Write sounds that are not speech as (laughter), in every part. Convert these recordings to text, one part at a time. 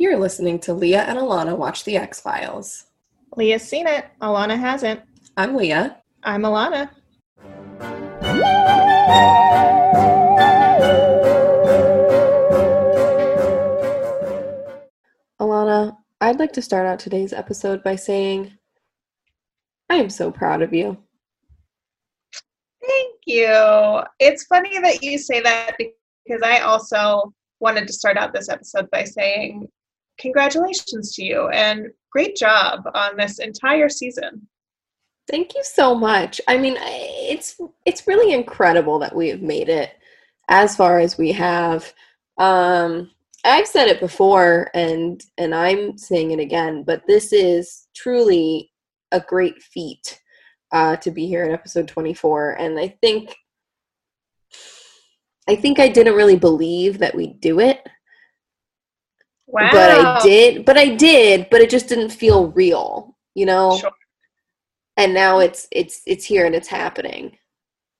You're listening to Leah and Alana Watch the X Files. Leah's seen it. Alana hasn't. I'm Leah. I'm Alana. Alana, I'd like to start out today's episode by saying I am so proud of you. Thank you. It's funny that you say that because I also wanted to start out this episode by saying congratulations to you and great job on this entire season. Thank you so much. I mean, it's it's really incredible that we have made it as far as we have. Um, I've said it before, and and I'm saying it again, but this is truly a great feat uh, to be here at episode 24, and I think I think I didn't really believe that we'd do it. Wow. But I did, but I did, but it just didn't feel real, you know? Sure. And now it's it's it's here and it's happening.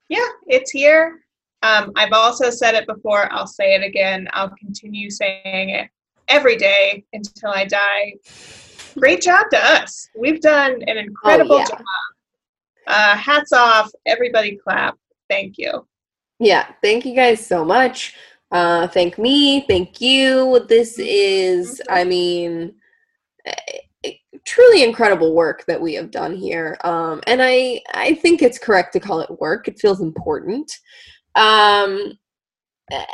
Yeah, it's here. Um, I've also said it before. I'll say it again. I'll continue saying it every day until I die. Great job to us. We've done an incredible Oh, yeah. job. Uh, hats off. Everybody clap. Thank you. Yeah, thank you guys so much. Uh, thank me, thank you. This is, I mean, eh, truly incredible work that we have done here. Um, and I, I think it's correct to call it work. It feels important. Um, eh,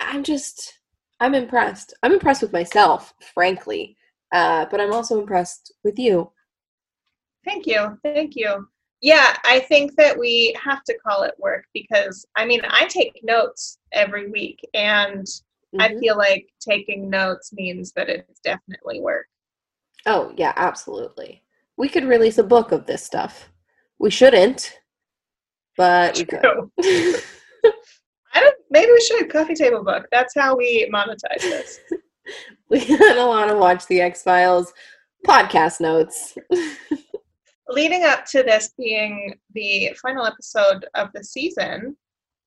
I'm just, I'm impressed. I'm impressed with myself, frankly. Uh, but I'm also impressed with you. Thank you. Thank you. Yeah, I think that we have to call it work because I mean, I take notes every week and I Mhm. feel like taking notes means that it's definitely work. Oh, yeah, absolutely. We could release a book of this stuff. We shouldn't, but we could. (laughs) I don't maybe we should coffee table book. That's how we monetize this. (laughs) we a lot of watch the X Files podcast notes. (laughs) Leading up to this being the final episode of the season,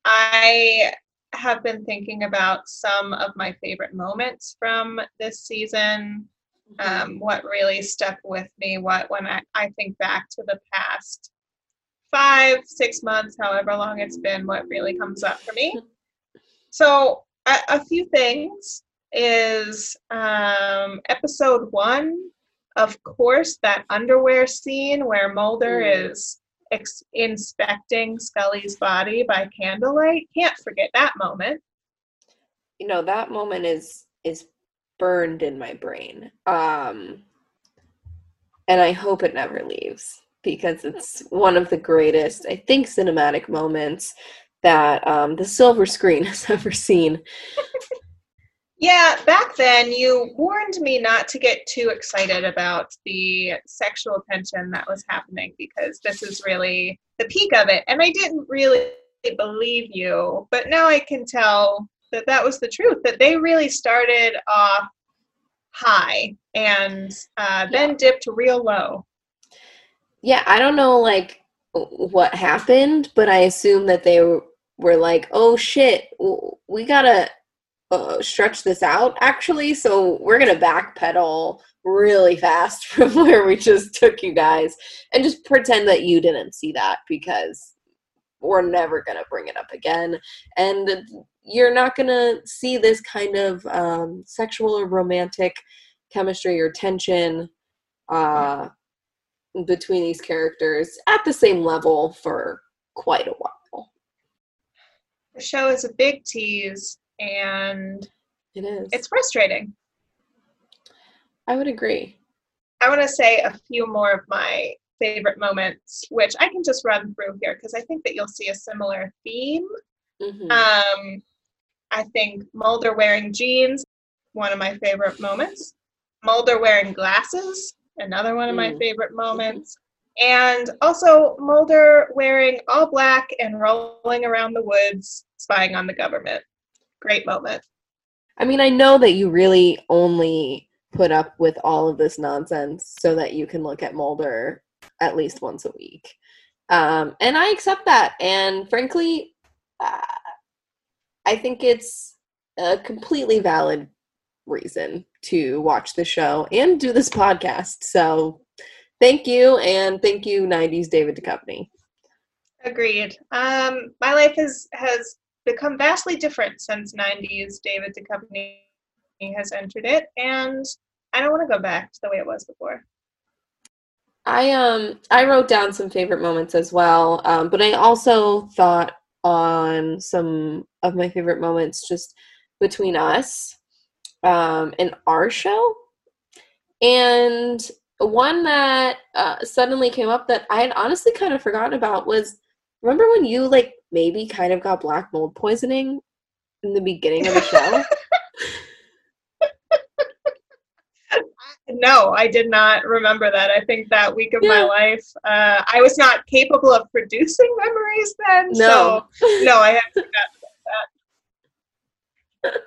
I have been thinking about some of my favorite moments from this season. um, what really stuck with me what when I, I think back to the past five six months however long it's been what really comes up for me (laughs) so a, a few things is um, episode one of course that underwear scene where mulder Mm. is ex- inspecting scully's body by candlelight can't forget that moment you know that moment is is burned in my brain. Um, and I hope it never leaves because it's one of the greatest, I think, cinematic moments that um, the silver screen (laughs) has ever seen. (laughs) Yeah, back then you warned me not to get too excited about the sexual tension that was happening because this is really the peak of it. And I didn't really believe you, but now I can tell that that was the truth, that they really started off high and uh, then dipped real low. Yeah, I don't know like what happened, but I assume that they were, were like, "Oh shit, we gotta uh, stretch this out." Actually, so we're gonna backpedal really fast (laughs) from where we just took you guys, and just pretend that you didn't see that because we're never gonna bring it up again, and you're not gonna see this kind of um, sexual or romantic chemistry or tension. Uh, between these characters at the same level for quite a while. The show is a big tease and It is. it's frustrating. I would agree. I want to say a few more of my favorite moments, which I can just run through here because I think that you'll see a similar theme. Mhm. Um, I think Mulder wearing jeans, one of my favorite moments. Mulder wearing glasses, another one of my Mm. favorite moments. And also Mulder wearing all black and rolling around the woods, spying on the government. Great moment. I mean, I know that you really only put up with all of this nonsense so that you can look at Mulder at least once a week. Um, and I accept that. And frankly, uh, I think it's a completely valid reason to watch the show and do this podcast. So thank you, and thank you, 90s David Duchovny. Agreed. Um, my life has has become vastly different since 90s David Duchovny has entered it, and I don't want to go back to the way it was before. I um I wrote down some favorite moments as well, um, but I also thought on some of my favorite moments just between us um, and our show, and one that uh, suddenly came up that I had honestly kind of forgotten about was remember when you like maybe kind of got black mold poisoning in the beginning of the show. (laughs) no, I did not remember that. I think that week of yeah. my life, uh, I was not capable of producing memories then. No. So, no, I have forgotten that.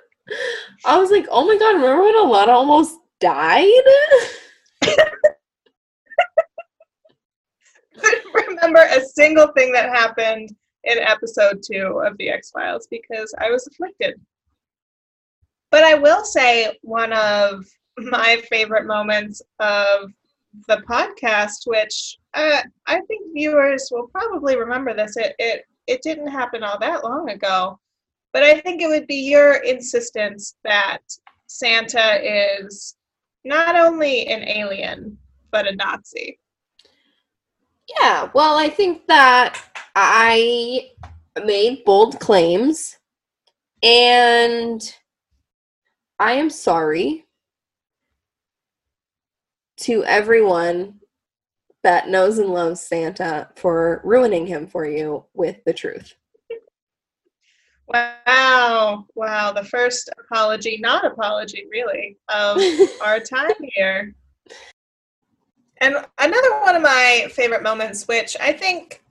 I was like, oh my god, remember when Alana almost died? (laughs) remember a single thing that happened in episode two of the X Files because I was afflicted. But I will say one of my favorite moments of the podcast, which uh, I think viewers will probably remember this. It, it it didn't happen all that long ago, but I think it would be your insistence that Santa is not only an alien but a Nazi. Yeah, well, I think that I made bold claims and I am sorry to everyone that knows and loves Santa for ruining him for you with the truth. Wow. Wow. The first apology, not apology, really, of (laughs) our time here. And another one of my favorite moments, which I think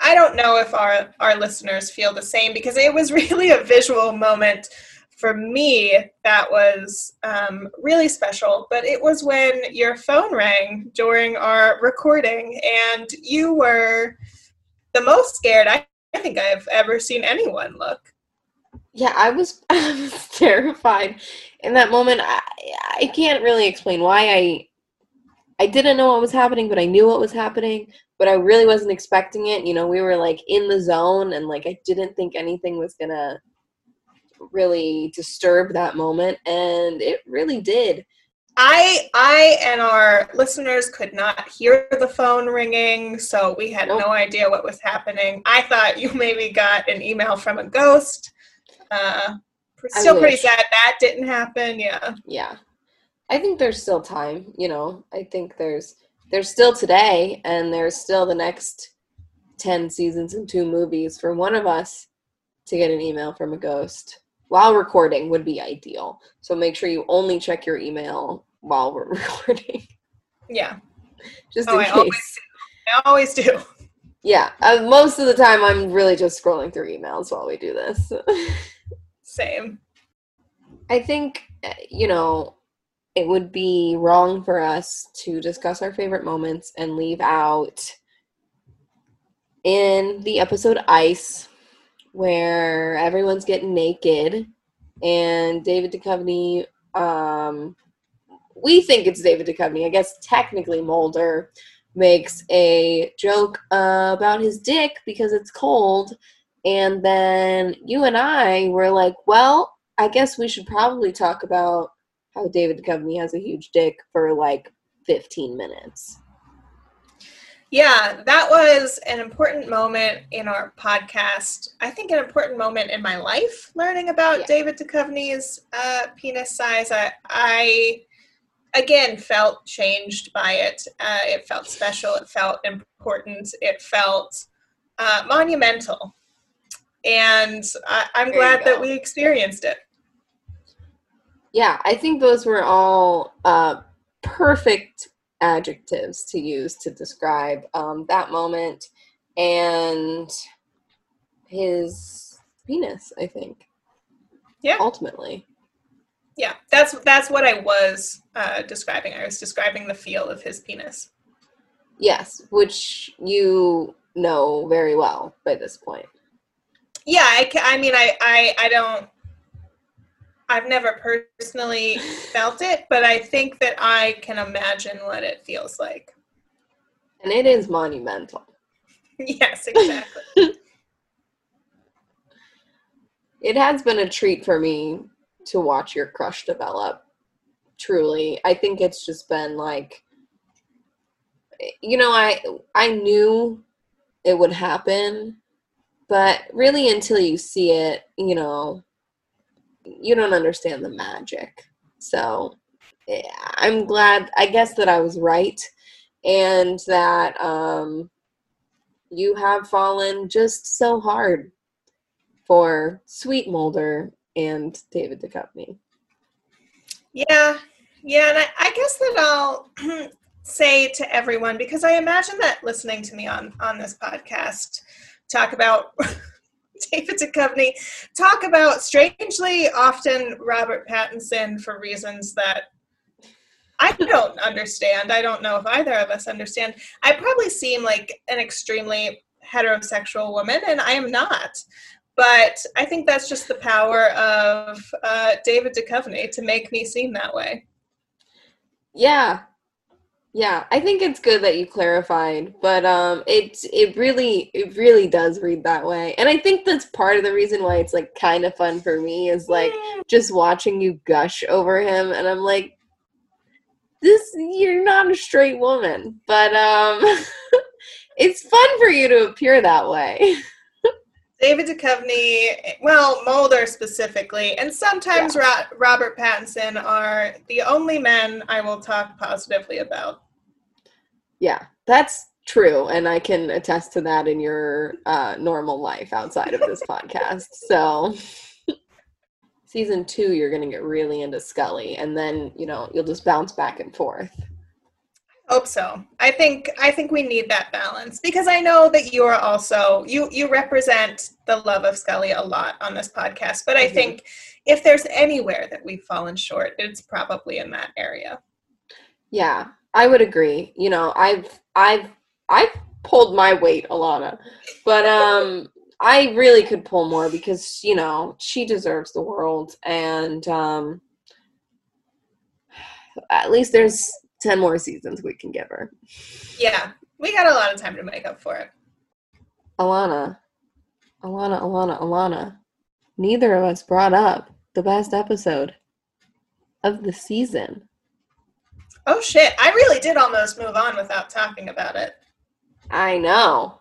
I don't know if our, our listeners feel the same because it was (laughs) really a visual moment for me that was um, really special. But it was when your phone rang during our recording and you were the most scared I, I think I've ever seen anyone look. Yeah, I was, (laughs) I was terrified in that moment. I, I can't really explain why I I didn't know what was happening, but I knew what was happening. But I really wasn't expecting it. You know, we were like in the zone, and like I didn't think anything was gonna really disturb that moment, and it really did. I I and our listeners could not hear the phone ringing, so we had nope. no idea what was happening. I thought you maybe got an email from a ghost. Uh, still pretty sad that didn't happen. Yeah. Yeah. I think there's still time, you know. I think there's there's still today and there's still the next 10 seasons and two movies for one of us to get an email from a ghost while recording would be ideal. So make sure you only check your email while we're (laughs) recording. Yeah. Just oh, in I case. Always I always do. Yeah, uh, most of the time I'm really just scrolling through emails while we do this. (laughs) Same. I think uh, you know, it would be wrong for us to discuss our favorite moments and leave out in the episode Ice, where everyone's getting naked, and David Duchovny, um, we think it's David Duchovny. I guess technically Mulder makes a joke uh, about his dick because it's cold, and then you and I were like, well, I guess we should probably talk about how David Duchovny has a huge dick for like 15 minutes. Yeah, that was an important moment in our podcast. I think an important moment in my life learning about yeah. David Duchovny's uh, penis size. I, I, again felt changed by it. Uh, it felt special. It felt important. It felt uh, monumental. And I, am glad that we experienced it yeah, I think those were all uh, perfect adjectives to use to describe um, that moment and his penis. I think. Yeah. Ultimately. Yeah, that's that's what I was uh, describing. I was describing the feel of his penis. Yes, which you know very well by this point. Yeah, I, I mean, I, I, I don't I've never personally felt it, but I think that I can imagine what it feels like. And it is monumental. yes, exactly. (laughs) it has been a treat for me to watch your crush develop. Truly. I think it's just been like you know, I I knew it would happen, but really until you see it, you know, you don't understand the magic. So eh, I'm glad I guess that I was right and that um you have fallen just so hard for Sweet Mulder and David Duchovny. Yeah, yeah, and I, I guess that I'll (clears throat) say to everyone because I imagine that listening to me on on this podcast talk about (laughs) (laughs) David Duchovny, talk about strangely often Robert Pattinson for reasons that I don't understand. I don't know if either of us understand. I probably seem like an extremely heterosexual woman, and I am not. But I think that's just the power of uh, David Duchovny to make me seem that way. Yeah, yeah, I think it's good that you clarified, but um it it really it really does read that way. And I think that's part of the reason why it's like kind of fun for me is like just watching you gush over him and I'm like this you're not a straight woman, but um (laughs) it's fun for you to appear that way. (laughs) David Duchovny, well, Mulder specifically, and sometimes yeah. Ro- Robert Pattinson are the only men I will talk positively about. Yeah, that's true, and I can attest to that in your uh, normal life outside of this podcast. So, (laughs) season two, you're going to get really into Scully, and then you know you'll just bounce back and forth hope so. I think i think we need that balance because i know that you are also you you represent the love of scully a lot on this podcast but i mm-hmm. think if there's anywhere that we've fallen short it's probably in that area. Yeah i would agree. You know i've i've i've pulled my weight alana but um i really could pull more because you know she deserves the world and um at least there's 10 more seasons we can give her. Yeah, we got a lot of time to make up for it. Alana, Alana, Alana, Alana, neither of us brought up the best episode of the season. Oh shit, I really did almost move on without talking about it. I know.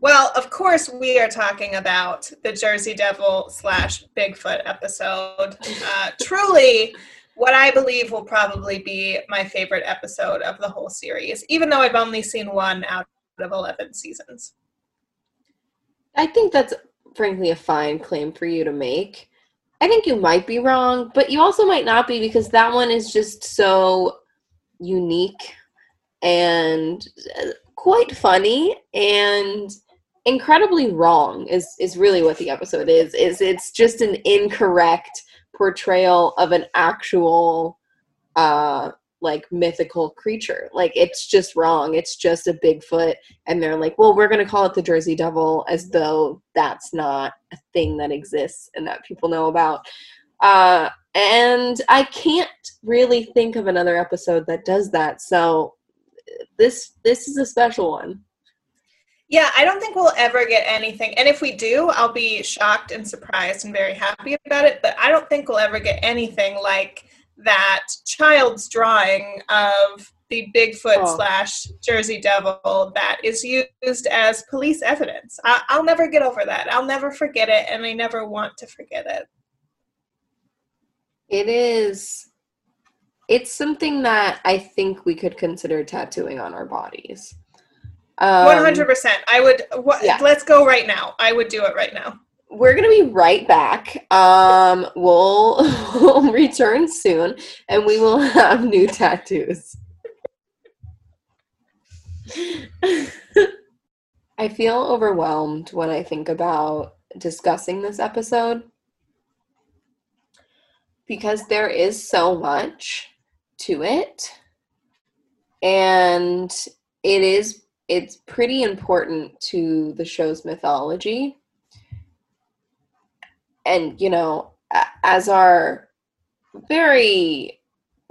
Well, of course, we are talking about the Jersey Devil slash Bigfoot episode. Uh, truly what I believe will probably be my favorite episode of the whole series, even though I've only seen one out of 11 seasons. I think that's frankly a fine claim for you to make. I think you might be wrong, but you also might not be because that one is just so unique and uh, quite funny and incredibly wrong is is really what the episode is is it's just an incorrect portrayal of an actual uh like mythical creature. Like it's just wrong. It's just a Bigfoot and they're like, "Well, we're going to call it the Jersey Devil as though that's not a thing that exists and that people know about." Uh and I can't really think of another episode that does that. So this this is a special one. Yeah, I don't think we'll ever get anything. And if we do, I'll be shocked and surprised and very happy about it. But I don't think we'll ever get anything like that child's drawing of the Bigfoot oh. slash Jersey Devil that is used as police evidence. I- I'll never get over that. I'll never forget it, and I never want to forget it. It is. It's something that I think we could consider tattooing on our bodies. One hundred percent. I would. Wh- yeah. Let's go right now. I would do it right now. We're gonna be right back. Um, we'll, (laughs) we'll return soon, and we will have new tattoos. I feel overwhelmed when I think about discussing this episode because there is so much to it and it is it's pretty important to the show's mythology. and you know, as our very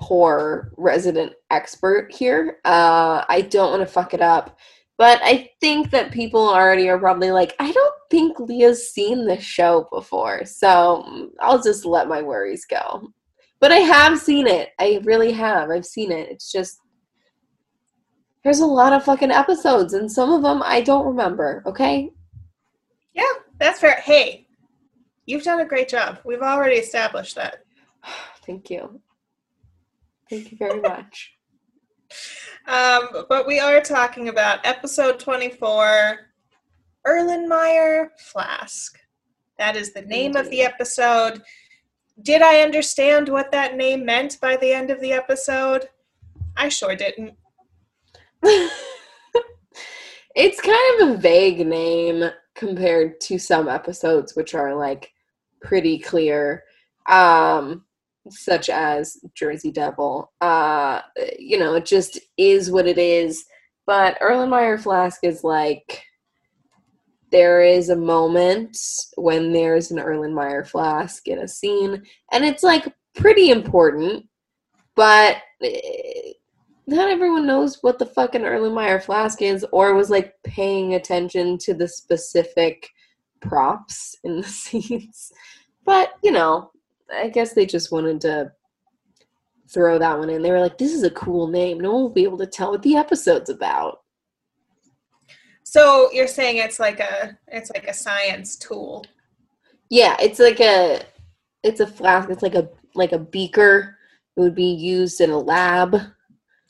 poor resident expert here, uh, I don't want to fuck it up. But I think that people already are probably like, I don't think Leah's seen this show before. So mm, I'll just let my worries go. But I have seen it. I really have. I've seen it. It's just there's a lot of fucking episodes and some of them I don't remember, okay? Yeah, that's fair. Hey, you've done a great job. We've already established that. (sighs) Thank you. Thank you very much. (laughs) Um, but we are talking about episode 24 Erlenmeyer Flask. That is the name Indeed. of the episode. Did I understand what that name meant by the end of the episode? I sure didn't. (laughs) it's kind of a vague name compared to some episodes, which are like pretty clear. Um, such as Jersey Devil. Uh, you know, it just is what it is. But Erlenmeyer Flask is like there is a moment when there's an Erlenmeyer Flask in a scene, and it's like pretty important, but eh, not everyone knows what the fucking Erlenmeyer Flask is or was like paying attention to the specific props in the (laughs) scenes. But, you know, I guess they just wanted to throw that one in. They were like, this is a cool name. No one will be able to tell what the episode's about. So you're saying it's like a it's like a science tool. Yeah, it's like a it's a flask, it's like a like a beaker. It would be used in a lab.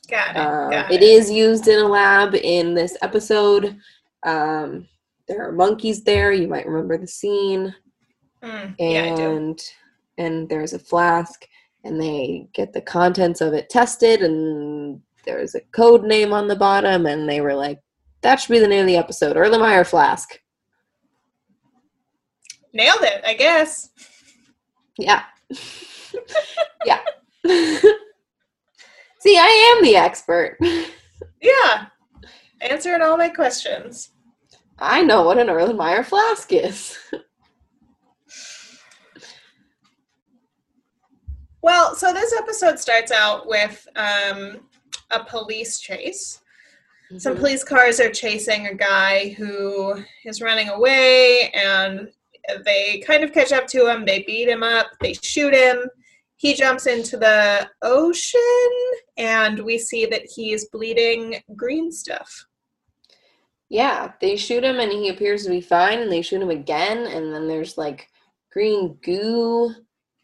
Got it. Uh, got it. it is used in a lab in this episode. Um, there are monkeys there. You might remember the scene. Mm, and and there's a flask and they get the contents of it tested and there's a code name on the bottom and they were like that should be the name of the episode Erlenmeyer flask nailed it i guess yeah (laughs) yeah (laughs) see i am the expert (laughs) yeah answering all my questions i know what an Erlenmeyer flask is (laughs) Well, so this episode starts out with um, a police chase. Mm-hmm. Some police cars are chasing a guy who is running away, and they kind of catch up to him. They beat him up, they shoot him. He jumps into the ocean, and we see that he's bleeding green stuff. Yeah, they shoot him, and he appears to be fine, and they shoot him again, and then there's like green goo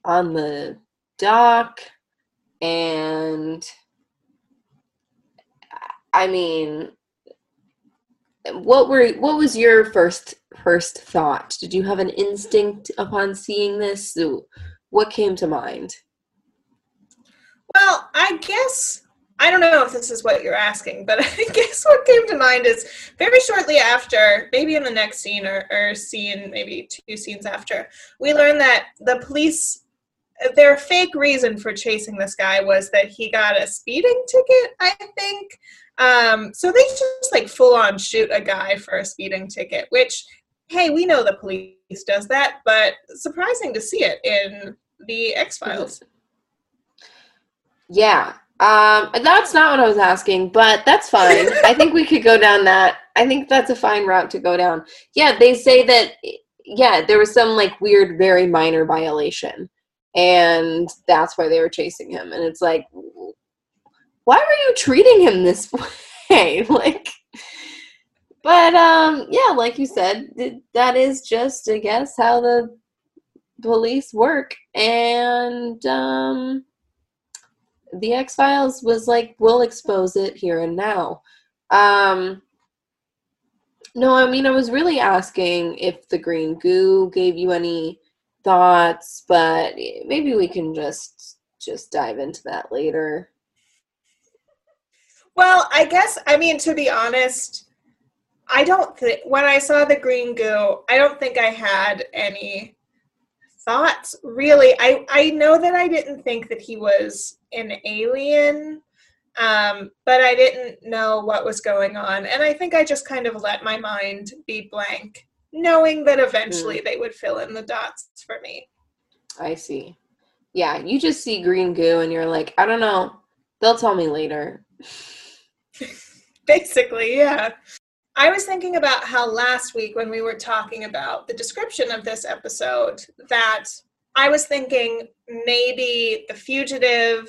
on the dock and I mean what were what was your first first thought? Did you have an instinct upon seeing this? What came to mind? Well, I guess I don't know if this is what you're asking, but (laughs) I guess what came to mind is very shortly after, maybe in the next scene or, or scene, maybe two scenes after, we learn that the police their fake reason for chasing this guy was that he got a speeding ticket, I think. Um, so they just like full on shoot a guy for a speeding ticket, which, hey, we know the police does that, but surprising to see it in the X Files. Yeah. Um, that's not what I was asking, but that's fine. I think we could go down that. I think that's a fine route to go down. Yeah, they say that, yeah, there was some like weird, very minor violation and that's why they were chasing him and it's like why were you treating him this (laughs) way like but um yeah like you said that is just i guess how the police work and um the x files was like we'll expose it here and now um no i mean i was really asking if the green goo gave you any thoughts, but maybe we can just just dive into that later. Well, I guess I mean to be honest, I don't think when I saw the green goo, I don't think I had any thoughts really. I I know that I didn't think that he was an alien um, but I didn't know what was going on. And I think I just kind of let my mind be blank knowing that eventually mm. they would fill in the dots for me. I see. Yeah, you just see green goo and you're like, I don't know. They'll tell me later. (laughs) Basically, yeah. I was thinking about how last week when we were talking about the description of this episode that I was thinking maybe the fugitive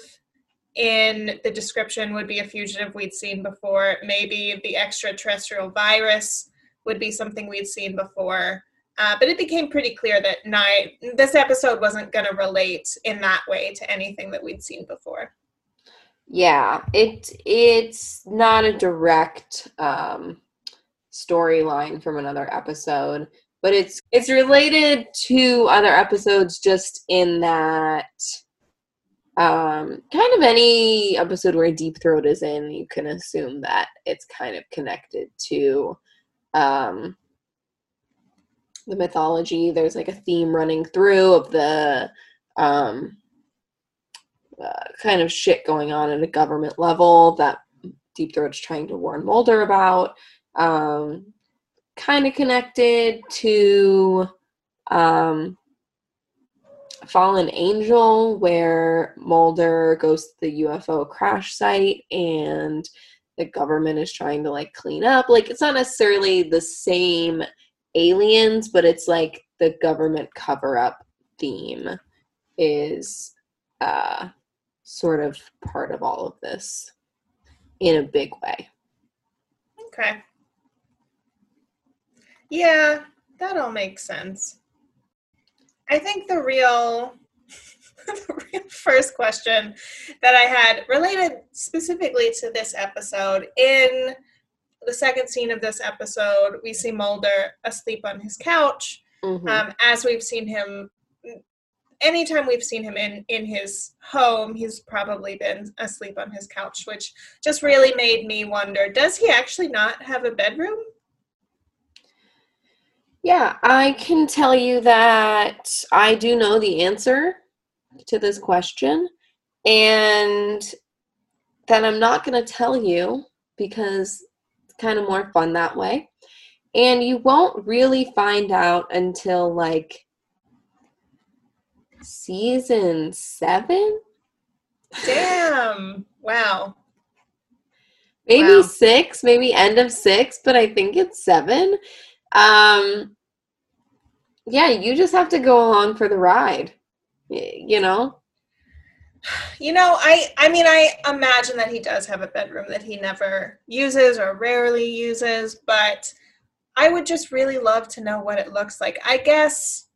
in the description would be a fugitive we'd seen before. Maybe the extraterrestrial virus would be something we'd seen before. Uh, but it became pretty clear that this episode wasn't going to relate in that way to anything that we'd seen before. Yeah, it it's not a direct um, storyline from another episode, but it's it's related to other episodes just in that um, kind of any episode where Deep Throat is in, you can assume that it's kind of connected to um, the mythology. There's like a theme running through of the um, uh, kind of shit going on at a government level that Deep Throat's trying to warn Mulder about. Um, kind of connected to um, Fallen Angel, where Mulder goes to the UFO crash site and the government is trying to like clean up. Like, it's not necessarily the same aliens, but it's like the government cover up theme is uh, sort of part of all of this in a big way. Okay. Yeah, that all makes sense. I think the real, (laughs) the real first question that I had related specifically to this episode in the second scene of this episode, we see Mulder asleep on his couch. Mm-hmm. Um, as we've seen him, anytime we've seen him in in his home, he's probably been asleep on his couch, which just really made me wonder: Does he actually not have a bedroom? Yeah, I can tell you that I do know the answer to this question, and that I'm not going to tell you because it's kind of more fun that way. And you won't really find out until like season seven. Damn. Wow. Maybe wow. six, maybe end of six, but I think it's seven. Um, yeah, you just have to go along for the ride. You know? You know, I I mean I imagine that he does have a bedroom that he never uses or rarely uses, but I would just really love to know what it looks like. I guess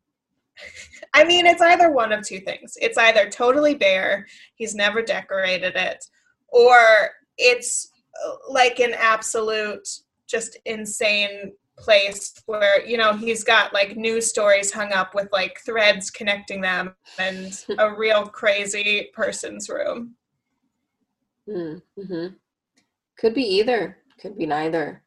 (laughs) I mean it's either one of two things. It's either totally bare, he's never decorated it, or it's uh, like an absolute just insane place where you know he's got like news stories hung up with like threads connecting them and a real crazy person's room. Mm-hmm. could be either. Could be neither.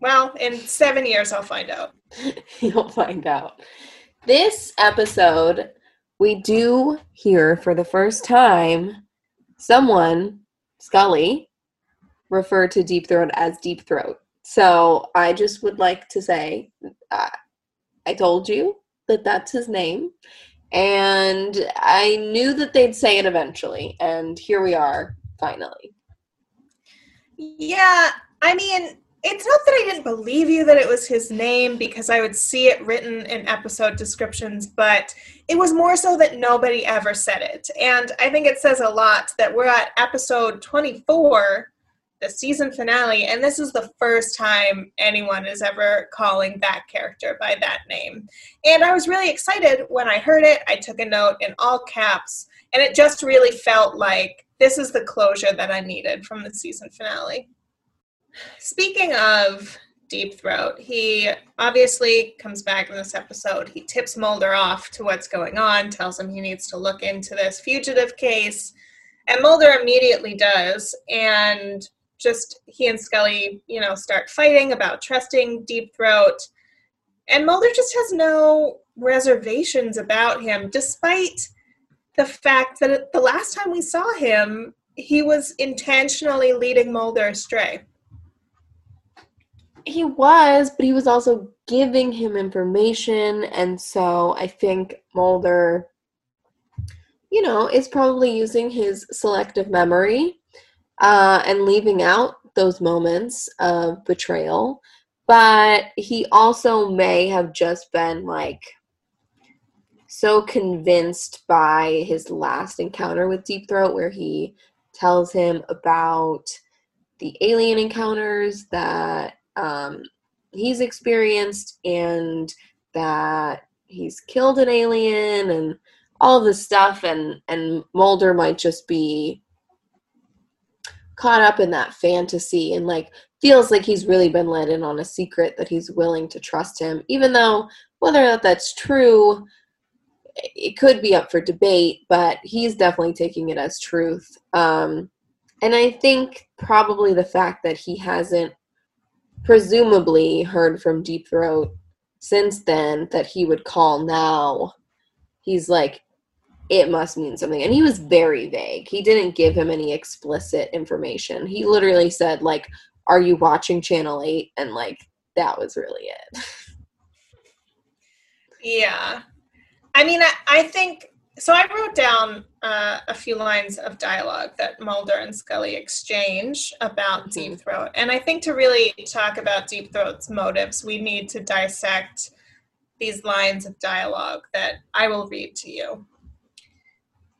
Well in seven years i'll find out. (laughs) You'll find out. This episode we do hear for the first time someone scully refer to Deep Throat as Deep Throat. So I just would like to say, uh, I told you that that's his name. And I knew that they'd say it eventually. And here we are, finally. Yeah, I mean, it's not that I didn't believe you that it was his name because I would see it written in episode descriptions, but it was more so that nobody ever said it. And I think it says a lot that we're at episode 24 the season finale, and this is the first time anyone is ever calling that character by that name. And I was really excited when I heard it. I took a note in all caps, and it just really felt like this is the closure that I needed from the season finale. Speaking of Deep Throat, he obviously comes back in this episode. He tips Mulder off to what's going on, tells him he needs to look into this fugitive case. And Mulder immediately does. And just he and Scully, you know, start fighting about trusting Deep Throat. And Mulder just has no reservations about him, despite the fact that the last time we saw him, he was intentionally leading Mulder astray. He was, but he was also giving him information, and so I think Mulder, you know, is probably using his selective memory uh, and leaving out those moments of betrayal. But he also may have just been like so convinced by his last encounter with Deep Throat, where he tells him about the alien encounters that um, he's experienced and that he's killed an alien and all this stuff and and Mulder might just be caught up in that fantasy and like feels like he's really been let in on a secret that he's willing to trust him even though whether or not that's true it could be up for debate but he's definitely taking it as truth. Um, and i think probably the fact that he hasn't presumably heard from deep throat since then that he would call now he's like it must mean something. And he was very vague. He didn't give him any explicit information. He literally said, like, are you watching Channel 8? And like that was really it. (laughs) yeah. I mean, I, I think so. I wrote down uh, a few lines of dialogue that Mulder and Scully exchange about mm-hmm. Deep Throat. And I think to really talk about Deep Throat's motives, we need to dissect these lines of dialogue that I will read to you.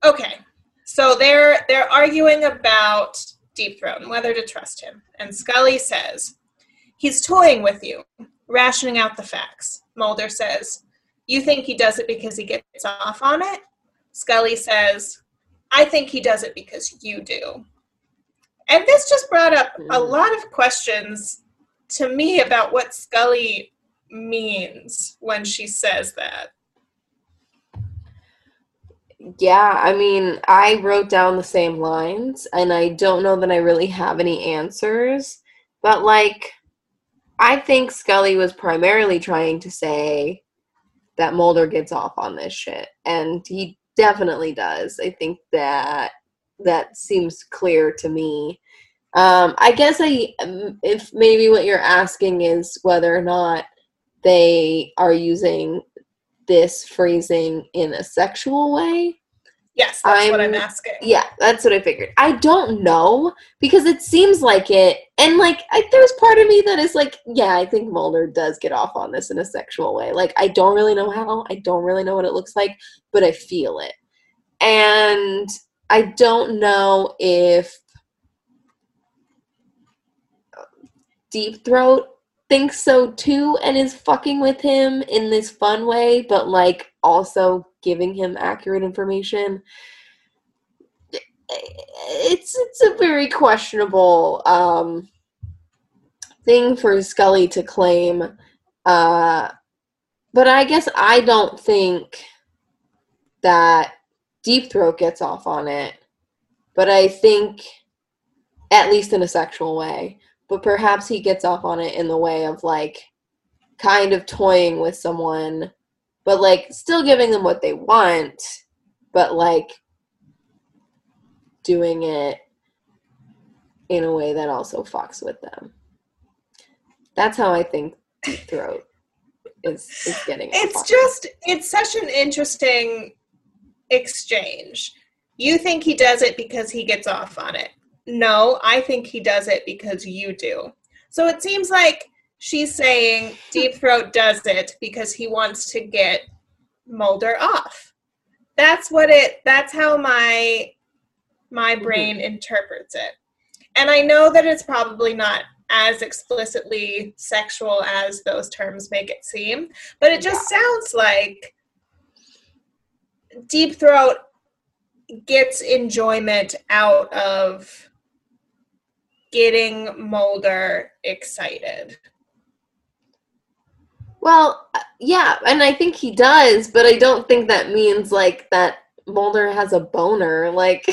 Okay, so they're they're arguing about Deep Throat and whether to trust him. And Scully says, "He's toying with you, rationing out the facts." Mulder says, "You think he does it because he gets off on it?" Scully says, "I think he does it because you do." And this just brought up a hmm. lot of questions to me about what Scully means when she says that yeah, I mean, I wrote down the same lines and I don't know that I really have any answers, but like I think Scully was primarily trying to say that Mulder gets off on this shit and he definitely does. I think that that seems clear to me. Um, I guess I um, if maybe what you're asking is whether or not they are using this phrasing in a sexual way. Yes, that's I'm, what I'm asking. Yeah, that's what I figured. I don't know because it seems like it, and like I, there's part of me that is like, yeah, I think Mulder does get off on this in a sexual way. Like I don't really know how, I don't really know what it looks like, but I feel it, and I don't know if uh, Deep Throat thinks so too and is fucking with him in this fun way, but like also giving him accurate information. It's it's a very questionable um, thing for Scully to claim. Uh, but I guess I don't think that Deep Throat gets off on it. But I think, at least in a sexual way, but perhaps he gets off on it in the way of like kind of toying with someone but like still giving them what they want but like doing it in a way that also fucks with them. That's how i think throat is is getting it's just it's such an interesting exchange. You think he does it because he gets off on it no, I think he does it because you do. So it seems like she's saying Deep Throat does it because he wants to get Mulder off. That's what it that's how my my mm-hmm. brain mm-hmm. interprets it. And I know that it's probably not as explicitly sexual as those terms make it seem, but it just yeah. sounds like Deep Throat gets enjoyment out of getting Mulder excited. Well, yeah, and I think he does, but I don't think that means like that Mulder has a boner. Like,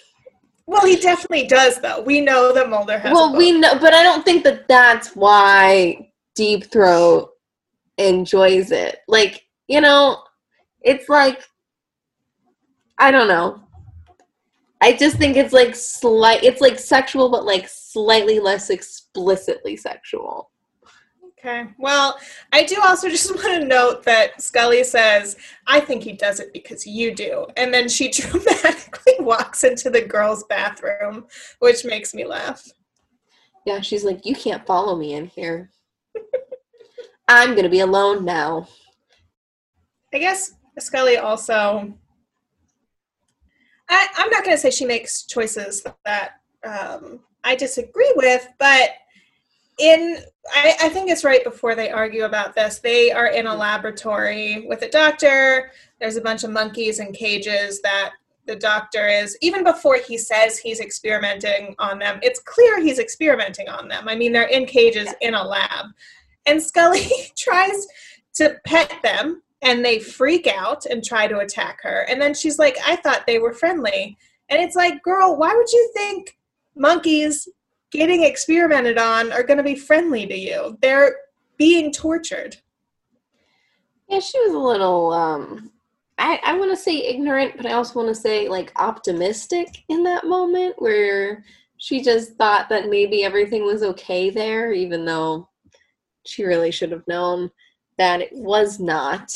(laughs) well, he definitely does, though. We know that Mulder has. Well, we know, but I don't think that that's why Deep Throat enjoys it. Like, you know, it's like I don't know. I just think it's like slight it's like sexual but like slightly less explicitly sexual. Okay. Well, I do also (laughs) just want to note that Scully says, I think he does it because you do. And then she (laughs) dramatically walks into the girls' bathroom, which makes me laugh. Yeah, she's like, You can't follow me in here. (laughs) I'm going to be alone now. I guess Scully also. I, I'm not going to say she makes choices that um, I disagree with, but in I, I, think it's right before they argue about this. They are in a laboratory with a doctor. There's a bunch of monkeys in cages that the doctor is even before he says he's experimenting on them. It's clear he's experimenting on them. I mean, they're in cages in a lab, and Scully (laughs) tries to pet them, and they freak out and try to attack her. And then she's like, "I thought they were friendly," and it's like, "Girl, why would you think?" monkeys getting experimented on are going to be friendly to you. They're being tortured. Yeah, she was a little um I, I want to say ignorant, but I also want to say like optimistic in that moment where she just thought that maybe everything was okay there, even though she really should have known that it was not.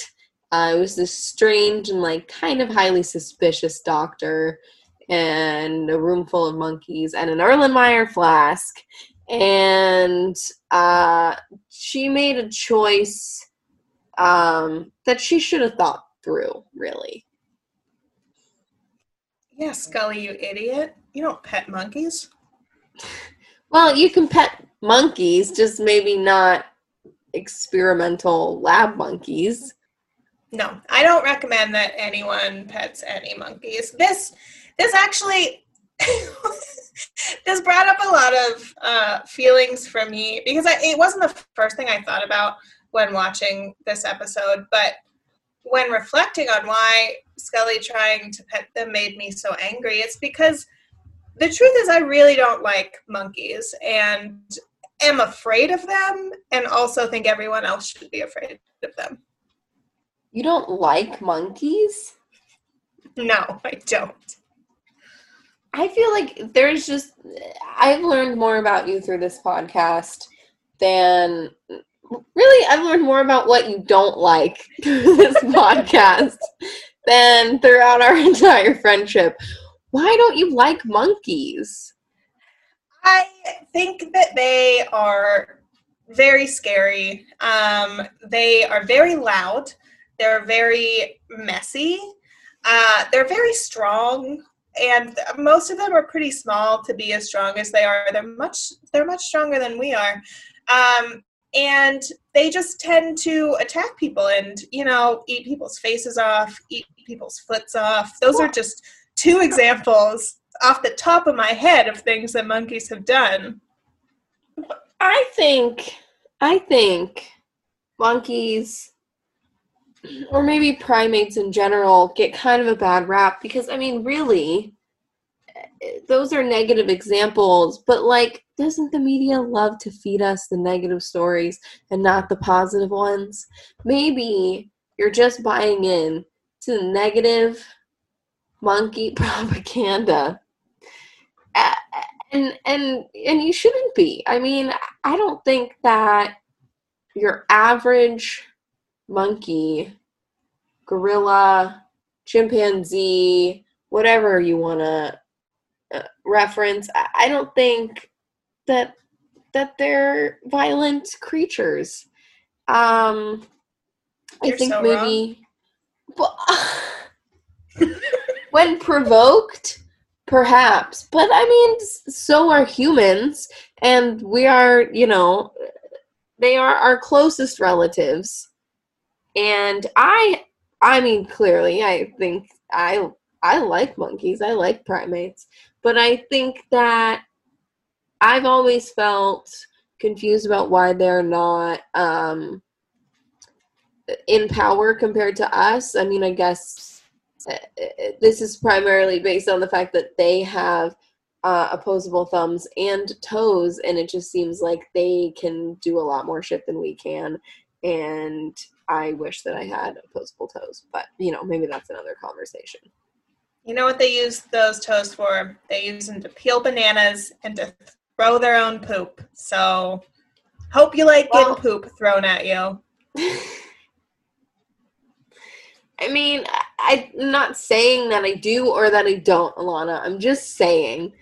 Uh, it was this strange and like kind of highly suspicious doctor and a room full of monkeys and an Erlenmeyer flask. And uh, she made a choice um, that she should have thought through, really. Yeah, Scully, you idiot. You don't pet monkeys. Well, you can pet monkeys, just maybe not experimental lab monkeys. No, I don't recommend that anyone pets any monkeys. This this actually (laughs) this brought up a lot of uh, feelings for me because I, it wasn't the first thing I thought about when watching this episode, but when reflecting on why Scully trying to pet them made me so angry, it's because the truth is I really don't like monkeys and am afraid of them and also think everyone else should be afraid of them. You don't like monkeys? No, I don't. I feel like there's just I've learned more about you through this podcast than really I've learned more about what you don't like (laughs) through this (laughs) podcast than throughout our (laughs) entire friendship. Why don't you like monkeys? I think that they are very scary. Um, they are very loud. They're very messy. Uh, they're very strong and most of them are pretty small to be as strong as they are. They're much they're much stronger than we are, um, and they just tend to attack people and you know eat people's faces off, eat people's foots off. Those are just two examples off the top of my head of things that monkeys have done. I think I think monkeys or maybe primates in general get kind of a bad rap because I mean, really, those are negative examples, but like, doesn't the media love to feed us the negative stories and not the positive ones? Maybe you're just buying in to the negative monkey (laughs) propaganda. And and and you shouldn't be. I mean, I don't think that your average monkey, gorilla, chimpanzee, whatever you want to uh, reference, I don't think that that they're violent creatures. Um, I think so maybe well, (laughs) when provoked, perhaps, but I mean, so are humans, and we are, you know, they are our closest relatives and i i mean clearly i think i i like monkeys i like primates but i think that i've always felt confused about why they're not um in power compared to us i mean i guess uh, this is primarily based on the fact that they have uh, opposable thumbs and toes, and it just seems like they can do a lot more shit than we can. And I wish that I had opposable toes, but you know, maybe that's another conversation. You know what they use those toes for? They use them to peel bananas and to throw their own poop. So Hope you like Well- getting poop thrown at you. (laughs) I mean, I, I'm not saying that I do or that I don't, Alana. I'm just saying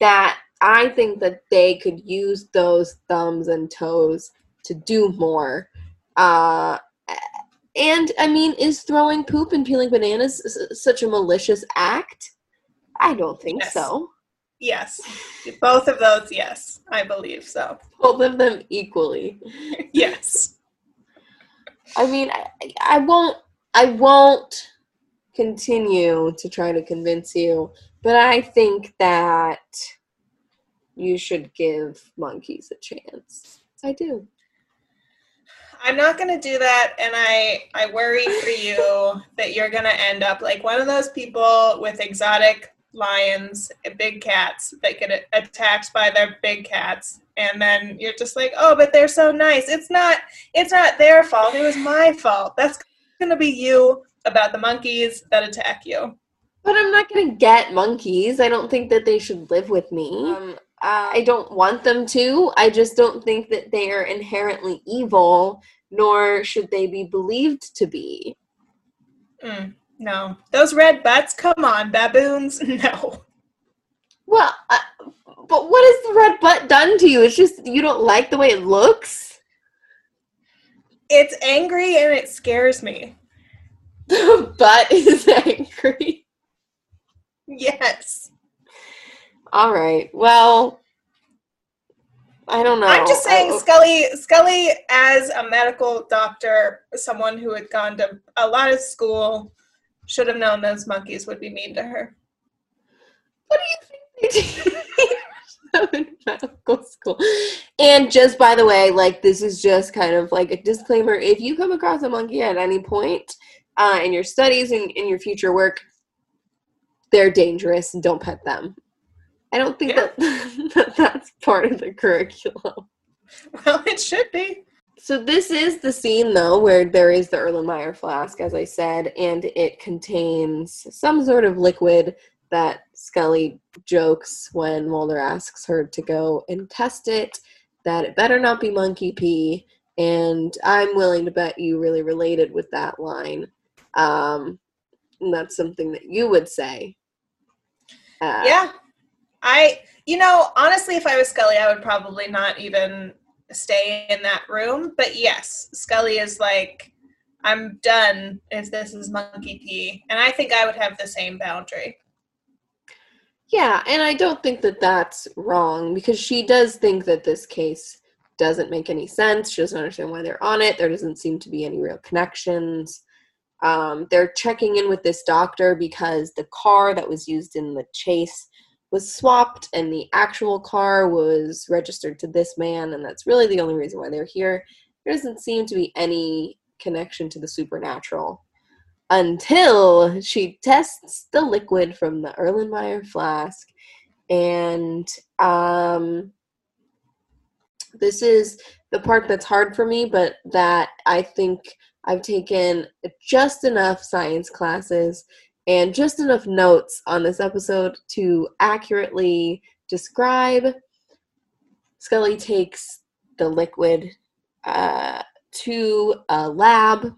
that I think that they could use those thumbs and toes to do more. Uh, and I mean, is throwing poop and peeling bananas such a malicious act? I don't think Yes. so. Yes. Both of those, yes. I believe so. Both of them equally. (laughs) Yes. I mean, I, I won't. I won't continue to try to convince you, but I think that you should give monkeys a chance. I do. I'm not going to do that and I I worry for you (laughs) that you're going to end up like one of those people with exotic lions, and big cats that get attacked by their big cats and then you're just like, "Oh, but they're so nice." It's not it's not their fault. It was my fault. That's going to be you about the monkeys that attack you. But I'm not gonna get monkeys. I don't think that they should live with me. Um, I don't want them to. I just don't think that they are inherently evil, nor should they be believed to be. Mm, no. Those red butts, come on, baboons. (laughs) No. Well, uh, but what has the red butt done to you? It's just you don't like the way it looks. It's angry and it scares me. (laughs) The butt is (laughs) angry. Yes. All right. Well, I don't know. I'm just saying, I- Scully. Scully, as a medical doctor, someone who had gone to a lot of school, should have known those monkeys would be mean to her. what do you think they do in (laughs) medical school? And just by the way, like this is just kind of like a disclaimer. If you come across a monkey at any point uh, in your studies and in your future work, they're dangerous don't pet them. I don't think Yeah. that, (laughs) that that's part of the curriculum. Well, it should be. So this is the scene though where there is the Erlenmeyer flask, as I said, and it contains some sort of liquid that Scully jokes when Mulder asks her to go and test it, that it better not be monkey pee, and I'm willing to bet you really related with that line. Um, and that's something that you would say. Uh, Yeah. I, you know, honestly, if I was Scully, I would probably not even stay in that room. But yes, Scully is like, I'm done if this is monkey pee. And I think I would have the same boundary. Yeah, and I don't think that that's wrong because she does think that this case doesn't make any sense. She doesn't understand why they're on it. There doesn't seem to be any real connections. Um, they're checking in with this doctor because the car that was used in the chase was swapped and the actual car was registered to this man, and that's really the only reason why they're here. There doesn't seem to be any connection to the supernatural until she tests the liquid from the Erlenmeyer flask. And um, this is the part that's hard for me, but that I think I've taken just enough science classes and just enough notes on this episode to accurately describe. Scully takes the liquid uh, to a lab.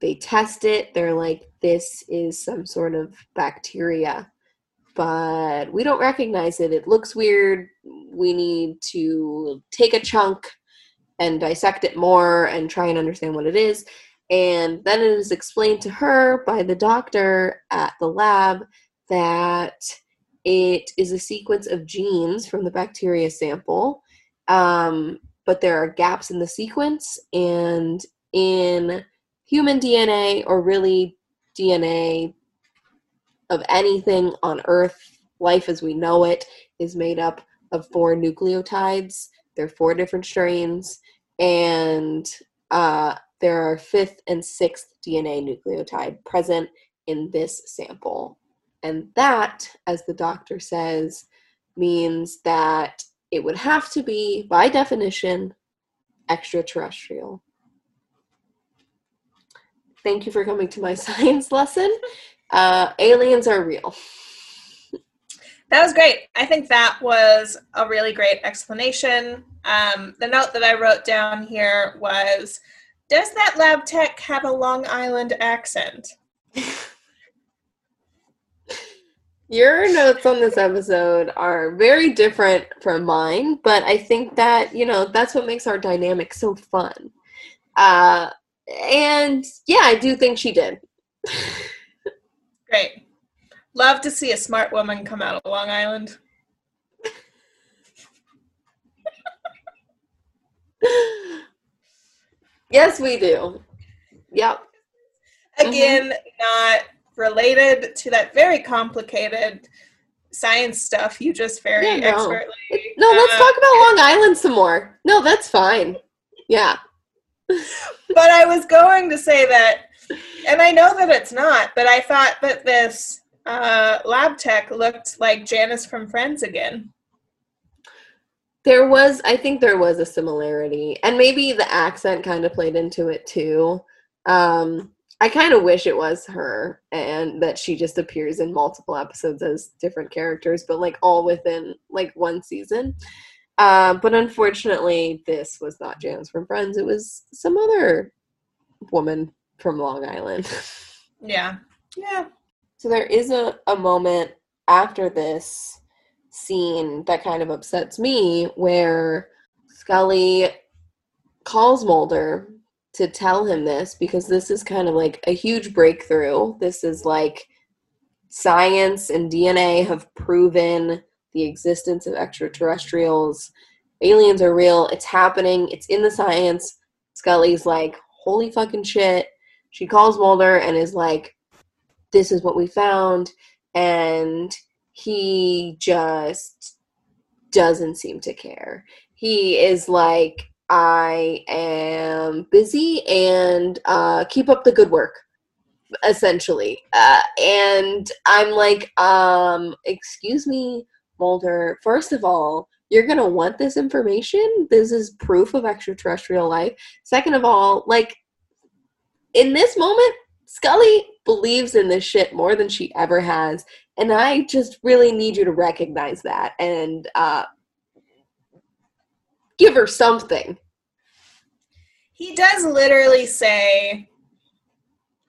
They test it. They're like this is some sort of bacteria. But we don't recognize it. It looks weird. We need to take a chunk and dissect it more and try and understand what it is and then it is explained to her by the doctor at the lab that it is a sequence of genes from the bacteria sample um, but there are gaps in the sequence and in human DNA or really DNA of anything on Earth, life as we know it is made up of four nucleotides. There are four different strains, and uh, there are fifth and sixth DNA nucleotide present in this sample. And that, as the doctor says, means that it would have to be, by definition, extraterrestrial thank you for coming to my (laughs) science lesson. Uh, aliens are real. That was great. I think that was a really great explanation. Um, the note that I wrote down here was Does that lab tech have a Long Island accent? Your notes on this episode are very different from mine, but I think that, you know, that's what makes our dynamic so fun. Uh, and yeah, I do think she did. Great. Love to see a smart woman come out of Long Island. (laughs) yes, we do. Yep. Again, mm-hmm. not related to that very complicated science stuff you just very yeah, no. expertly. No, let's uh, talk about Long Island some more. No, that's fine. Yeah. (laughs) but I was going to say that, and I know that it's not, but I thought that this uh, lab tech looked like Janice from Friends again. There was, I think there was a similarity, and maybe the accent kind of played into it too. Um, I kind of wish it was her and that she just appears in multiple episodes as different characters, but like all within like one season. Uh, but unfortunately, this was not Janice from Friends. It was some other woman from Long Island. (laughs) yeah. Yeah. So there is a, a moment after this scene that kind of upsets me where Scully calls Mulder to tell him this because this is kind of like a huge breakthrough. This is like science and DNA have proven the existence of extraterrestrials. Aliens are real. It's happening. It's in the science. Scully's like, holy fucking shit. She calls Mulder and is like, this is what we found. And he just doesn't seem to care. He is like, I am busy and uh, keep up the good work, essentially. Uh, and I'm like, um, excuse me, Mulder. First of all, you're going to want this information. This is proof of extraterrestrial life. Second of all, like, in this moment, Scully believes in this shit more than she ever has. And I just really need you to recognize that and uh, give her something. He does literally say,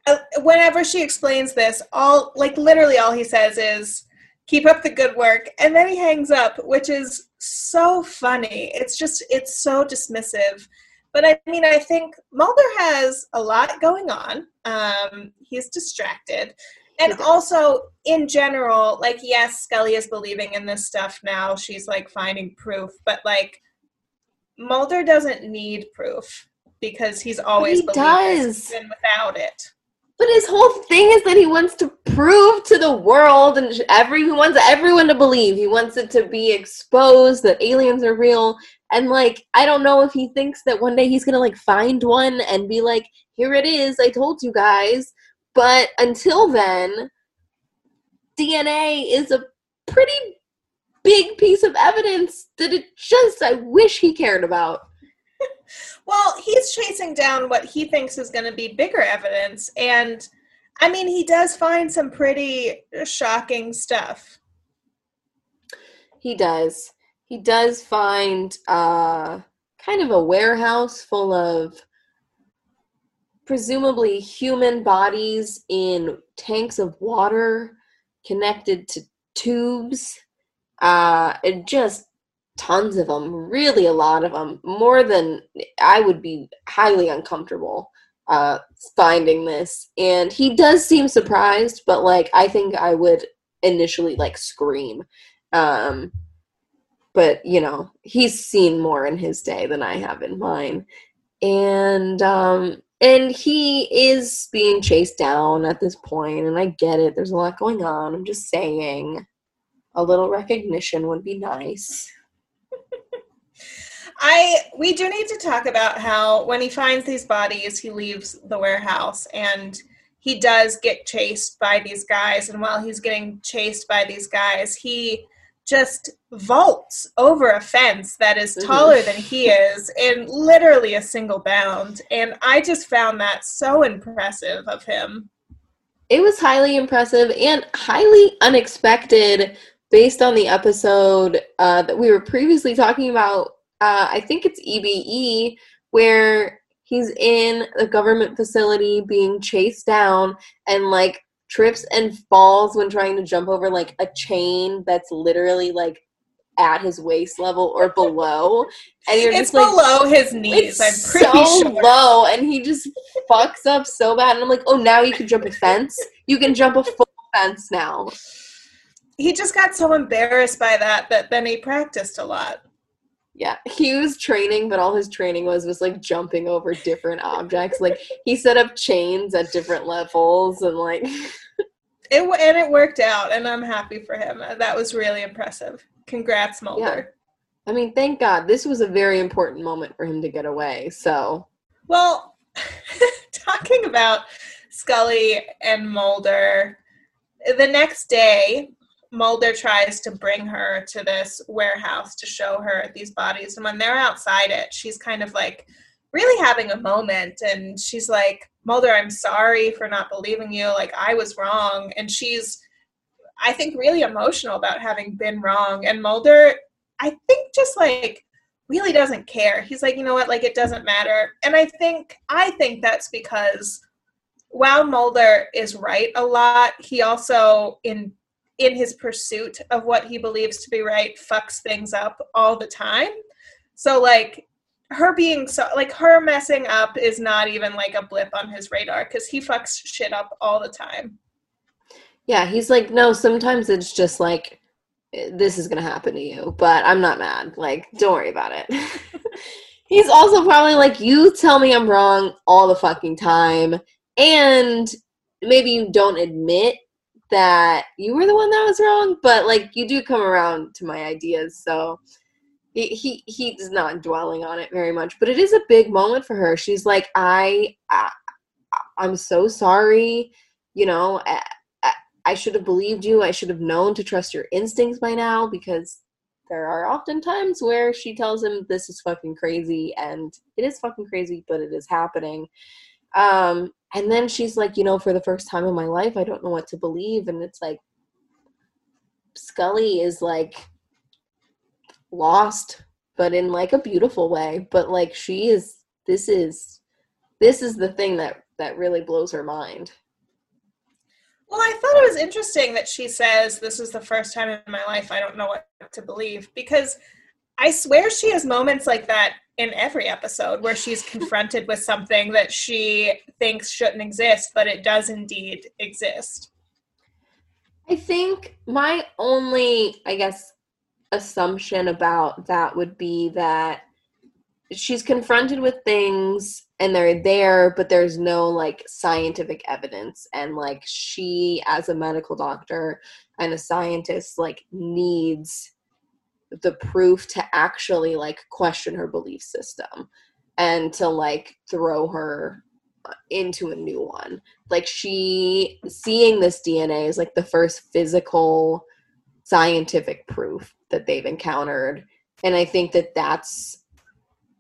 uh, whenever she explains this, all like literally all he says is, keep up the good work. And then he hangs up, which is so funny. It's just, it's so dismissive. But I mean, I think Mulder has a lot going on. Um, he's distracted and also in general like yes scully is believing in this stuff now. She's like finding proof. But like mulder doesn't need proof because he's always he does. without it. But his whole thing is that he wants to prove to the world and every he wants everyone to believe. He wants it to be exposed that aliens are real. And like i don't know if he thinks that one day he's gonna like find one and be like here it is. I told you guys but until then, DNA is a pretty big piece of evidence that it just, I wish he cared about. (laughs) well, he's chasing down what he thinks is going to be bigger evidence. And I mean, he does find some pretty shocking stuff. He does. He does find uh, kind of a warehouse full of presumably human bodies in tanks of water connected to tubes. Uh, just tons of them, really a lot of them, more than I would be highly uncomfortable uh, finding this. And he does seem surprised, but like I think I would initially like scream. Um, but you know, he's seen more in his day than I have in mine. And um, and he is being chased down at this point and i get it there's a lot going on i'm just saying. A little recognition would be nice. (laughs) I we do need to talk about how when he finds these bodies he leaves the warehouse and he does get chased by these guys and while he's getting chased by these guys he just vaults over a fence that is taller than he is in literally a single bound. And I just found that so impressive of him. It was highly impressive and highly unexpected based on the episode uh, that we were previously talking about. Uh, I think it's EBE, where he's in a government facility being chased down and like trips and falls when trying to jump over like a chain that's literally like at his waist level or below, and you're it's just like below his knees. I'm pretty so sure. low, and he just fucks up so bad. And I'm like, oh, now you can jump a fence. You can jump a full fence now. He just got so embarrassed by that that then he practiced a lot. Yeah, he was training, but all his training was was like jumping over different objects. Like he set up chains at different levels, and like (laughs) It and it worked out, and I'm happy for him. Uh, that was really impressive. Congrats, Mulder. Yeah. I mean, thank God this was a very important moment for him to get away. So Well, (laughs) talking about Scully and Mulder, the next day, Mulder tries to bring her to this warehouse to show her these bodies. And when they're outside it, she's kind of like really having a moment. And she's like, Mulder, I'm sorry for not believing you. Like, I was wrong. And she's, I think, really emotional about having been wrong. And Mulder, I think, just like, really doesn't care. He's like, you know what, like it doesn't matter. And I think I think that's because while Mulder is right a lot, he also in in his pursuit of what he believes to be right fucks things up all the time. So like her being so like her messing up is not even like a blip on his radar because he fucks shit up all the time. yeah, he's like, no, sometimes it's just like this is gonna happen to you, but I'm not mad. Like, don't worry about it. (laughs) he's also probably like, you tell me I'm wrong all the fucking time, and maybe you don't admit that you were the one that was wrong, but like you do come around to my ideas, so he, he he's not dwelling on it very much but it is a big moment for her. She's like i, I i'm so sorry you know I, I, I should have believed you i should have known to trust your instincts by now because there are often times where she tells him this is fucking crazy and it is fucking crazy but it is happening um and then she's like you know for the first time in my life i don't know what to believe. And it's like scully is like lost but in like a beautiful way. But like she is this is this is the thing that that really blows her mind. Well, I thought it was interesting that she says this is the first time in my life I don't know what to believe. Because I swear she has moments like that in every episode where she's confronted with something that she thinks shouldn't exist, but it does indeed exist. i think my only i guess assumption about that would be that she's confronted with things and they're there but there's no like scientific evidence and like she as a medical doctor and a scientist like needs the proof to actually like question her belief system and to like throw her uh, into a new one. Like she seeing this dna is like the first physical scientific proof that they've encountered and i think that that's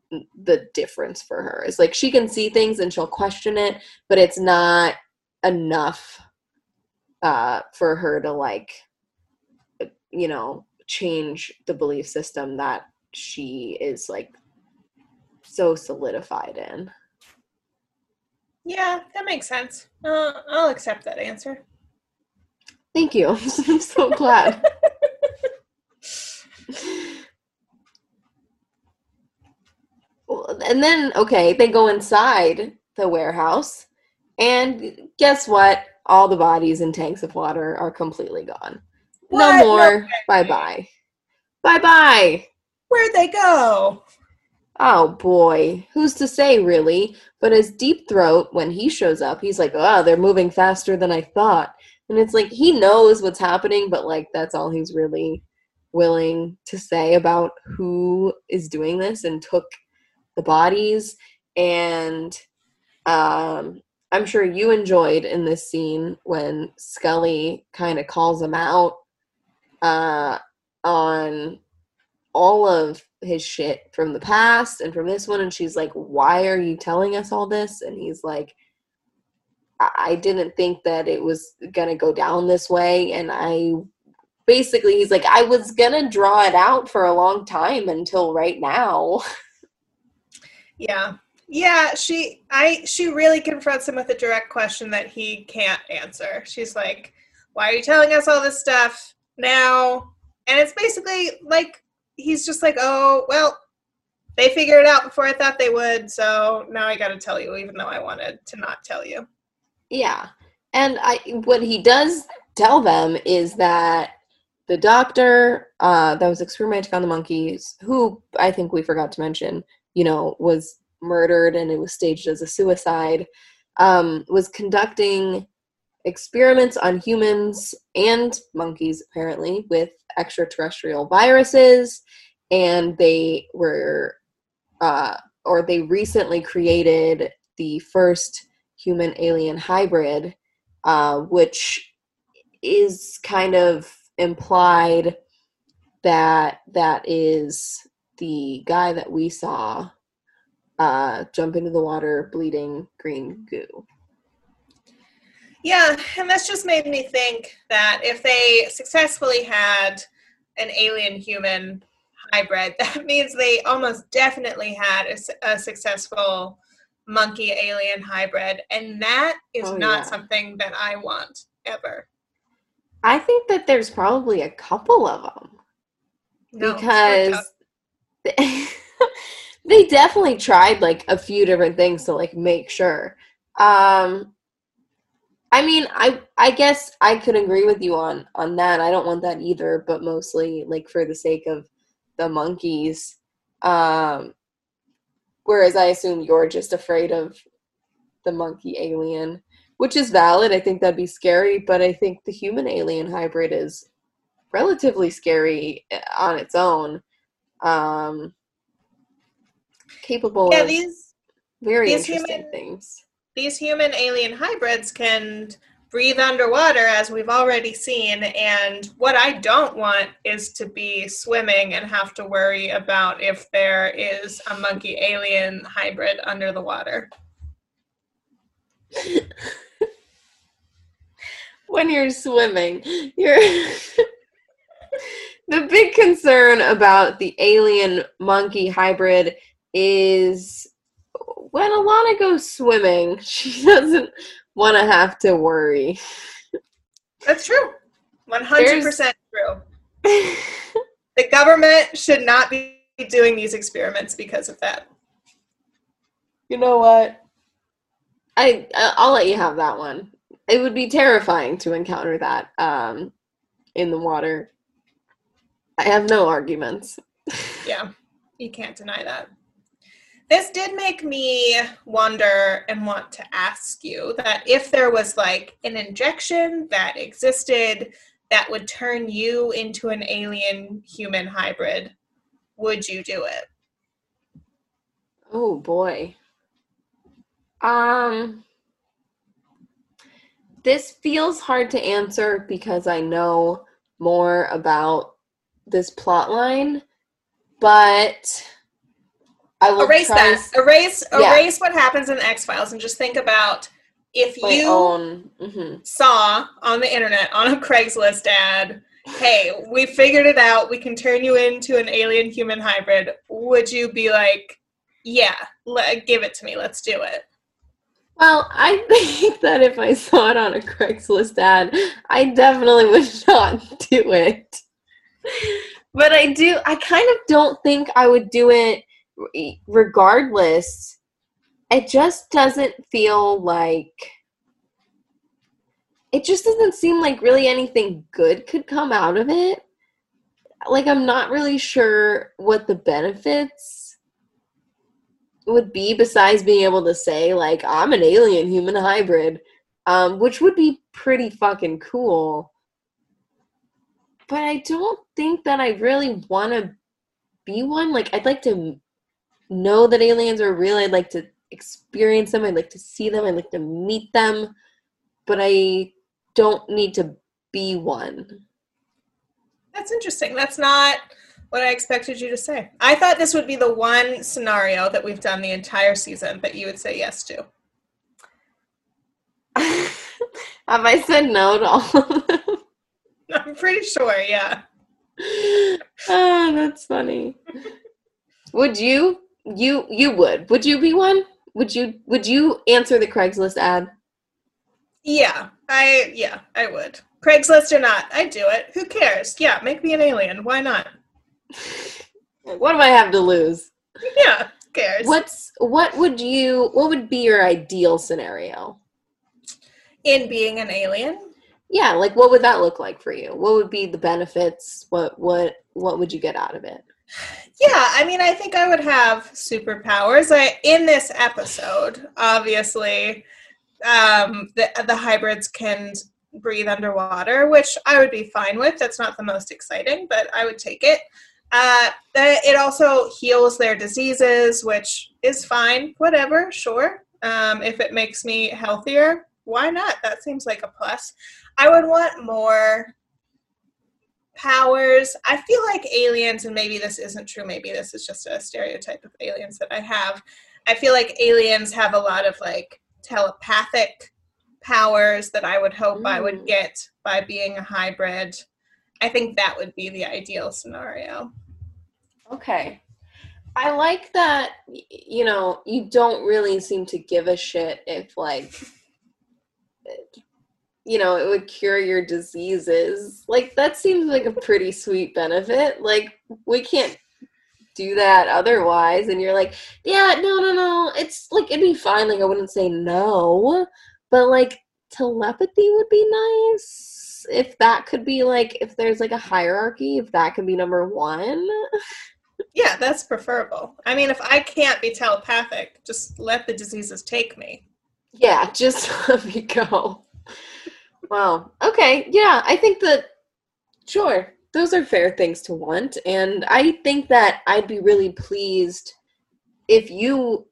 the difference for her. Is like she can see things and she'll question it but it's not enough uh for her to like you know change the belief system that she is like so solidified in. Yeah, that makes sense. Uh, I'll accept that answer. thank you. (laughs) I'm so glad. Well, (laughs) and then okay they go inside the warehouse and guess what? All the bodies and tanks of water are completely gone What? no No more. way. bye bye bye bye Where'd they go? oh boy. Who's to say really? But as deep throat when he shows up he's like oh they're moving faster than i thought. And it's like he knows what's happening but like that's all he's really willing to say about who is doing this and took the bodies. And um i'm sure you enjoyed in this scene when scully kind of calls him out uh on all of his shit from the past and from this one and she's like why are you telling us all this and he's like i I didn't think that it was gonna go down this way and i basically he's like I was gonna draw it out for a long time until right now. Yeah. Yeah, she I she really confronts him with a direct question that he can't answer. She's like, "Why are you telling us all this stuff now?" And it's basically like he's just like, "Oh, well, they figured it out before I thought they would, so now I got to tell you even though I wanted to not tell you." Yeah. And I what he does tell them is that the doctor uh, that was experimenting on the monkeys, who I think we forgot to mention, you know, was murdered and it was staged as a suicide, um, was conducting experiments on humans and monkeys, apparently, with extraterrestrial viruses. And they were, uh, or they recently created the first human alien hybrid, uh, which is kind of implied that that is the guy that we saw uh, jump into the water bleeding green goo. Yeah, and this just made me think that if they successfully had an alien human hybrid, (laughs) that means they almost definitely had a, a successful monkey alien hybrid. And that is oh, not yeah. something that I want ever. I think that there's probably a couple of them. No, because (laughs) they definitely tried like a few different things to like make sure. Um I mean, I I guess I could agree with you on on that. I don't want that either, but mostly like for the sake of the monkeys. Um whereas I assume you're just afraid of the monkey alien, which is valid. I think that'd be scary, but I think the human alien hybrid is relatively scary eh, on its own. Um capable yeah, of these, very these interesting human, things. These human alien hybrids can breathe underwater, as we've already seen. And what I don't want is to be swimming and have to worry about if there is a monkey alien hybrid under the water. (laughs) when you're swimming, you're. (laughs) the big concern about the alien monkey hybrid is when Alana goes swimming, (laughs) she doesn't want to have to worry. That's true. 100% true. (laughs) the government should not be doing these experiments because of that. You know what? I I'll let you have that one. It would be terrifying to encounter that um, in the water. I have no arguments. (laughs) yeah, you can't deny that. This did make me wonder and want to ask you that if there was like an injection that existed that would turn you into an alien human hybrid, would you do it? Oh boy. Um this feels hard to answer because I know more about this plot line, but I will erase that. erase yeah. erase what happens in the X Files and just think about if My you own, mm-hmm. saw on the internet on a (laughs) Craigslist ad, "Hey, we figured it out. We can turn you into an alien human hybrid." Would you be like, "Yeah, let, give it to me. Let's do it." Well, I (laughs) think that if I saw it on a Craigslist ad, I definitely would (laughs) not do it. But I do, I kind of don't think I would do it regardless, it just doesn't feel like it just doesn't seem like really anything good could come out of it. Like I'm not really sure what the benefits would be besides being able to say like I'm an alien human hybrid, um, which would be pretty fucking cool. But I don't think that I really want to be one. Like I'd like to know that aliens are real. I'd like to experience them. I'd like to see them. I'd like to meet them. But I don't need to be one. That's interesting. That's not what I expected you to say. I thought this would be the one scenario that we've done the entire season that you would say yes to. (laughs) Have I said no to all of them? (laughs) I'm pretty sure, yeah. oh, (laughs) that's funny. would you? You you would. Would you be one? Would you would you answer the Craigslist ad? Yeah, I yeah, I would. Craigslist or not, I'd do it. Who cares? Yeah, make me an alien. Why not? (laughs) what do I have to lose? Yeah, cares? What's what would you what would be your ideal scenario? In being an alien? Yeah, like what would that look like for you? What would be the benefits? What what what would you get out of it? Yeah, I mean, I think I would have superpowers. I in this episode, obviously, um, the the hybrids can breathe underwater, which I would be fine with. That's not the most exciting, but I would take it. Uh, it also heals their diseases, which is fine. Whatever, sure. Um, if it makes me healthier, why not? That seems like a plus. I would want more powers. I feel like aliens, and maybe this isn't true, maybe this is just a stereotype of aliens that I have. I feel like aliens have a lot of like telepathic powers that I would hope mm. I would mm. get by being a hybrid. I think that would be the ideal scenario. Okay. I like that, you know, you don't really seem to give a shit if, like, you know, it would cure your diseases. Like, that seems like a pretty sweet benefit. Like, we can't do that otherwise. And you're like, yeah, no, no, no. It's like, it'd be fine. Like, I wouldn't say no. But, like, telepathy would be nice. If that could be, like, if there's, like, a hierarchy, if that could be number one. (laughs) yeah, that's preferable. I mean, if I can't be telepathic, just let the diseases take me. Yeah, just (laughs) let me go. Wow. Okay. Yeah, I think that, sure, those are fair things to want. And I think that I'd be really pleased if you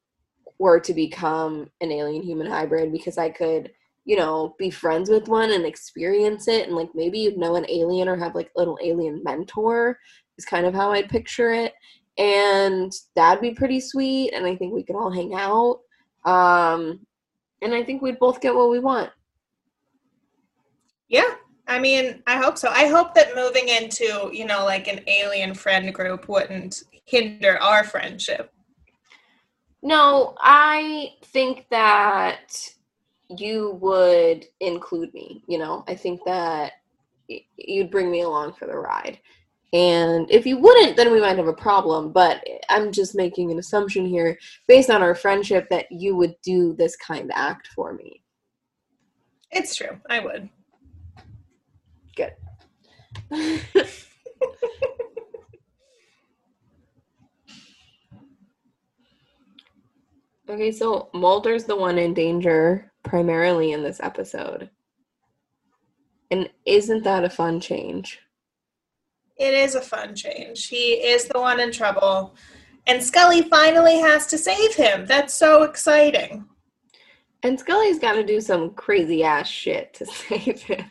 were to become an alien human hybrid because I could, you know, be friends with one and experience it. And like maybe you'd know an alien or have like a little alien mentor is kind of how I'd picture it. And that'd be pretty sweet. And I think we could all hang out. Um, and I think we'd both get what we want. Yeah, I mean, I hope so. I hope that moving into, you know, like an alien friend group wouldn't hinder our friendship. No, I think that you would include me, you know. I think that you'd bring me along for the ride. And if you wouldn't, then we might have a problem. But I'm just making an assumption here, based on our friendship, that you would do this kind of act for me. It's true. I would. Good. (laughs) okay, so Mulder's the one in danger primarily in this episode. And isn't that a fun change? It is a fun change. He is the one in trouble. And Scully finally has to save him. That's so exciting. And Scully's got to do some crazy ass shit to (laughs) save him.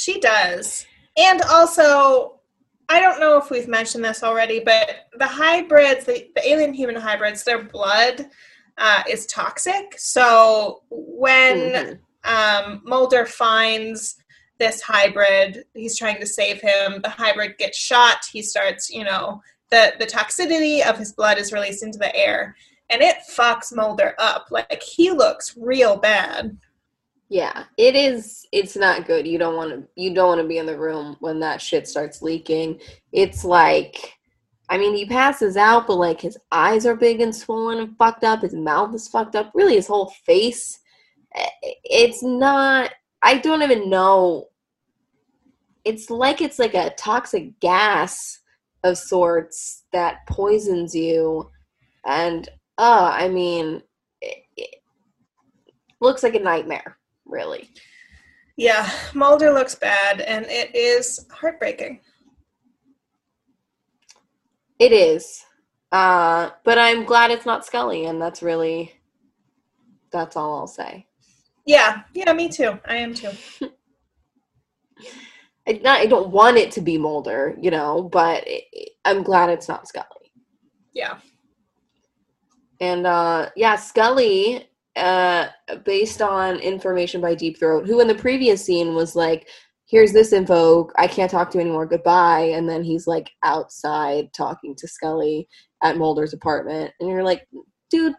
She does. And also, I don't know if we've mentioned this already, but the hybrids, the, the alien human hybrids, their blood uh, is toxic. So when mm-hmm. um, Mulder finds this hybrid. He's trying to save him. The hybrid gets shot. He starts, you know, the the toxicity of his blood is released into the air, and it fucks Mulder up. Like he looks real bad. Yeah, it is. It's not good. You don't want to. You don't want to be in the room when that shit starts leaking. It's like, I mean, he passes out, but like his eyes are big and swollen and fucked up. His mouth is fucked up. Really, his whole face. Eh, it's not. I don't even know it's like it's like a toxic gas of sorts that poisons you and uh i mean it, it looks like a nightmare really. Yeah mulder looks bad and it is heartbreaking. It is. Uh but i'm glad it's not scully and that's really that's all i'll say. Yeah yeah me too. I am too. (laughs) I, not, I don't want it to be Mulder, you know, but it, I'm glad it's not Scully. Yeah. And uh, yeah, Scully, uh, based on information by Deep Throat, who in the previous scene was like, here's this info. I can't talk to you anymore. Goodbye. And then he's like outside talking to Scully at Mulder's apartment. And you're like, dude,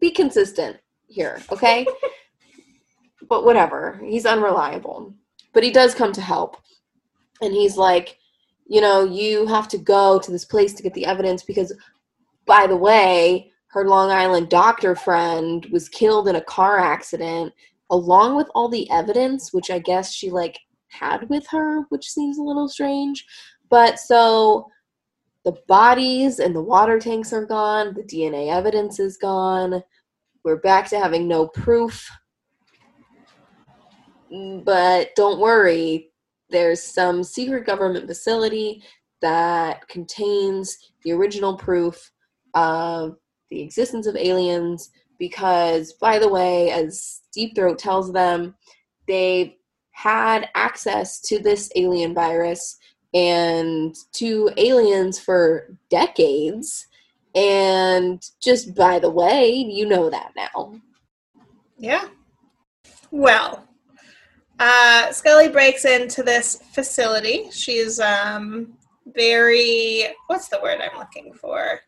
be consistent here, okay? (laughs) but whatever. He's unreliable. But he does come to help. And he's like, you know, you have to go to this place to get the evidence because, by the way, her Long Island doctor friend was killed in a car accident along with all the evidence, which I guess she like had with her, which seems a little strange. But so the bodies and the water tanks are gone, the DNA evidence is gone. We're back to having no proof. Mm, but don't worry, there's some secret government facility that contains the original proof of the existence of aliens because by the way as deep throat tells them they've had access to this alien virus and to aliens for decades and just by the way you know that now yeah well uh, Scully breaks into this facility. She's um, very, what's the word I'm looking for?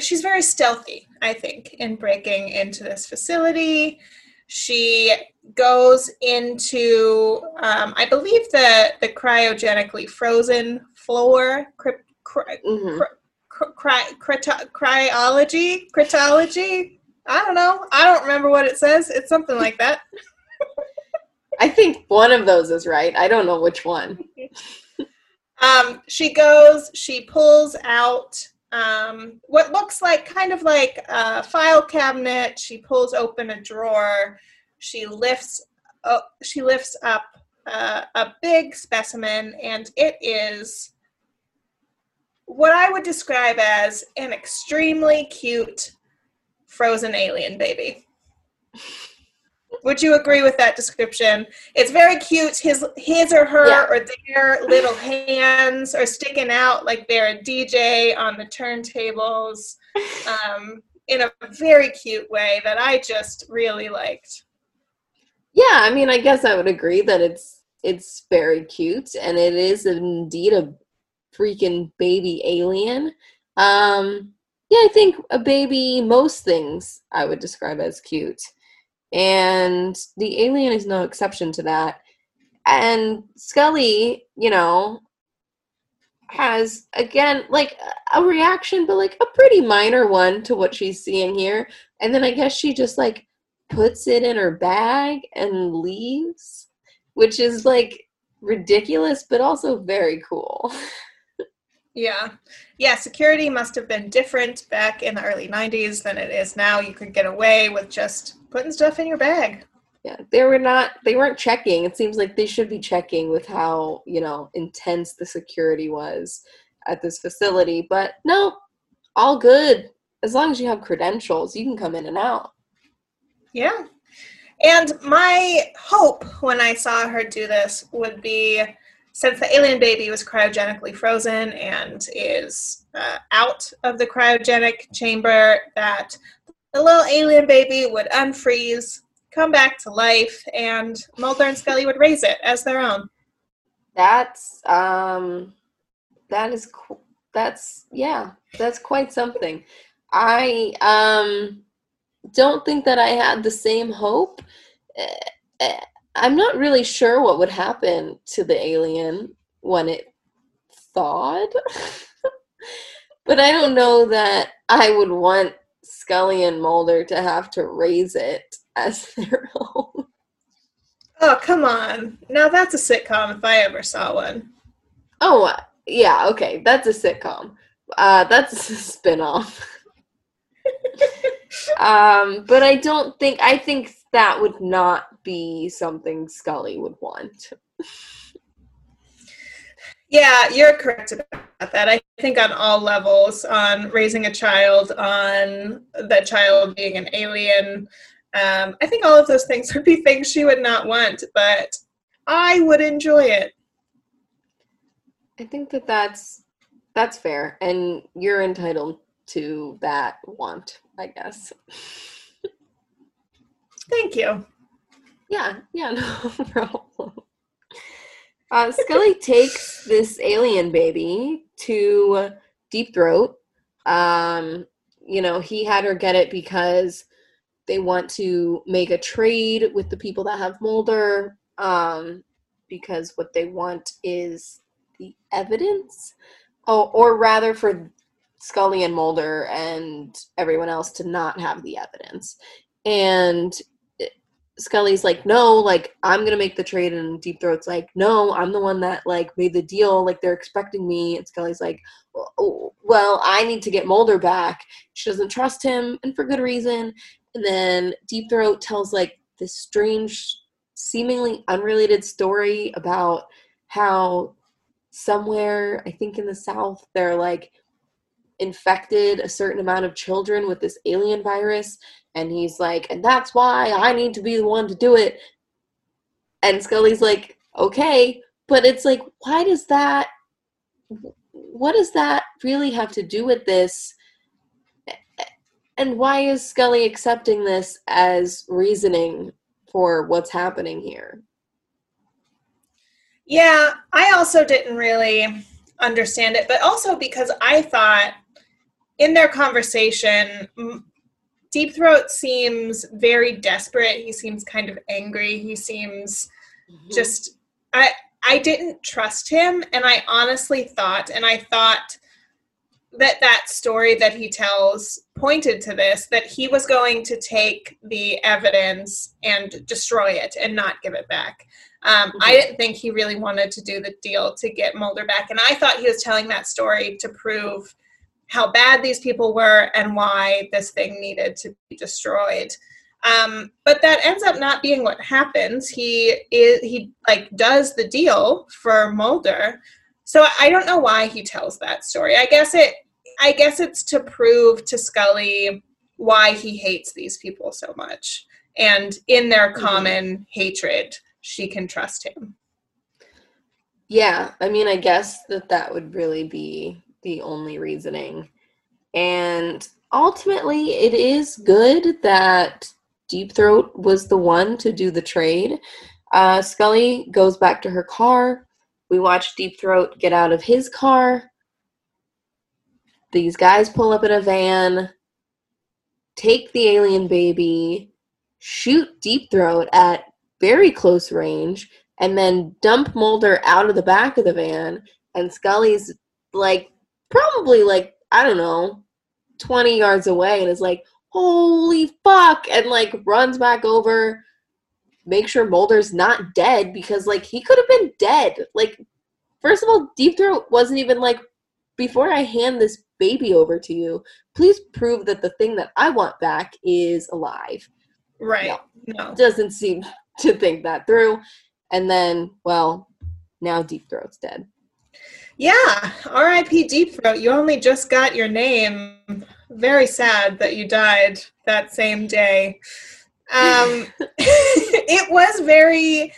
She's very stealthy, I think, in breaking into this facility. She goes into, um, I believe, the, the cryogenically frozen floor, cry, cry, mm-hmm. cry, cryology, cryptology. I don't know. I don't remember what it says. It's something like that. (laughs) I think one of those is right. I don't know which one. (laughs) um, she goes, she pulls out um, what looks like kind of like a file cabinet. She pulls open a drawer. She lifts, uh, she lifts up uh, a big specimen, and it is what I would describe as an extremely cute frozen alien baby. (laughs) Would you agree with that description? It's very cute. His his or her yeah. or their little hands are sticking out like they're a DJ on the turntables um, in a very cute way that I just really liked. Yeah, I mean, I guess I would agree that it's it's very cute and it is indeed a freaking baby alien. Um, yeah, I think a baby, most things I would describe as cute and the alien is no exception to that. And Scully, you know, has again like a reaction, but like a pretty minor one to what she's seeing here. And then I guess she just like puts it in her bag and leaves, which is like ridiculous, but also very cool. (laughs) Yeah. Yeah, security must have been different back in the early 90s than it is now. You could get away with just putting stuff in your bag. Yeah, they were not they weren't checking. It seems like they should be checking with how, you know, intense the security was at this facility, but no, all good. As long as you have credentials, you can come in and out. Yeah. And my hope when I saw her do this would be since the alien baby was cryogenically frozen and is uh, out of the cryogenic chamber, that the little alien baby would unfreeze, come back to life, and Mulder and Scully would raise it as their own. That's um, that is cool. That's yeah, that's quite something. I um don't think that I had the same hope. Eh, I'm not really sure what would happen to the alien when it thawed. (laughs) but I don't know that I would want Scully and Mulder to have to raise it as (laughs) their own. Oh, come on. Now that's a sitcom if I ever saw one. Oh, yeah, okay. That's a sitcom. Uh, that's a spin-off. (laughs) um, but I don't think I think that would not be something Scully would want. Yeah, you're correct about that. I think on all levels, on raising a child, on the child being an alien, um, I think all of those things would be things she would not want, but I would enjoy it. I think that that's that's fair, and you're entitled to that want, I guess. Thank you. Yeah, yeah, no (laughs) problem. Uh, Scully takes this alien baby to Deep Throat. Um, you know, he had her get it because they want to make a trade with the people that have Mulder. Um, because what they want is the evidence. Oh, or rather for Scully and Mulder and everyone else to not have the evidence. And Scully's like, no, like I'm gonna make the trade, and Deep Throat's like, no, I'm the one that like made the deal. Like they're expecting me, and Scully's like, oh, oh, well, I need to get Mulder back. She doesn't trust him, and for good reason. And then Deep Throat tells like this strange, seemingly unrelated story about how somewhere, I think in the South, they're like infected a certain amount of children with this alien virus and he's like, and that's why I need to be the one to do it. And Scully's like, okay, but it's like, why does that, what does that really have to do with this? And why is Scully accepting this as reasoning for what's happening here? Yeah, I also didn't really understand it, but also because I thought in their conversation, Deep Throat seems very desperate. He seems kind of angry. He seems mm-hmm. just I I didn't trust him and I honestly thought and I thought that that story that he tells pointed to this that he was going to take the evidence and destroy it and not give it back. Um, mm-hmm. I didn't think he really wanted to do the deal to get Mulder back, and I thought he was telling that story to prove how bad these people were and why this thing needed to be destroyed. Um, but that ends up not being what happens. He is he like does the deal for Mulder. So I don't know why he tells that story. I guess it I guess it's to prove to Scully why he hates these people so much. And in their mm-hmm. common mm-hmm. hatred, she can trust him. Yeah, I mean, I guess that that would really be the only reasoning. And ultimately, it is good that Deep Throat was the one to do the trade. Uh, Scully goes back to her car. We watch Deep Throat get out of his car. These guys pull up in a van, take the alien baby, shoot Deep Throat at very close range, and then dump Mulder out of the back of the van. And Scully's like probably like I don't know, 20 yards away and is like, "Holy fuck." And like runs back over make sure Mulder's not dead because like he could have been dead. Like first of all, Deep Throat wasn't even like before I hand this baby over to you, please prove that the thing that I want back is alive. Right. No. no. Doesn't seem (laughs) to think that through. And then, well, now Deep Throat's dead. Yeah, R.I.P. Deep Throat. You only just got your name. Very sad that you died that same day. Um, (laughs) (laughs) it was very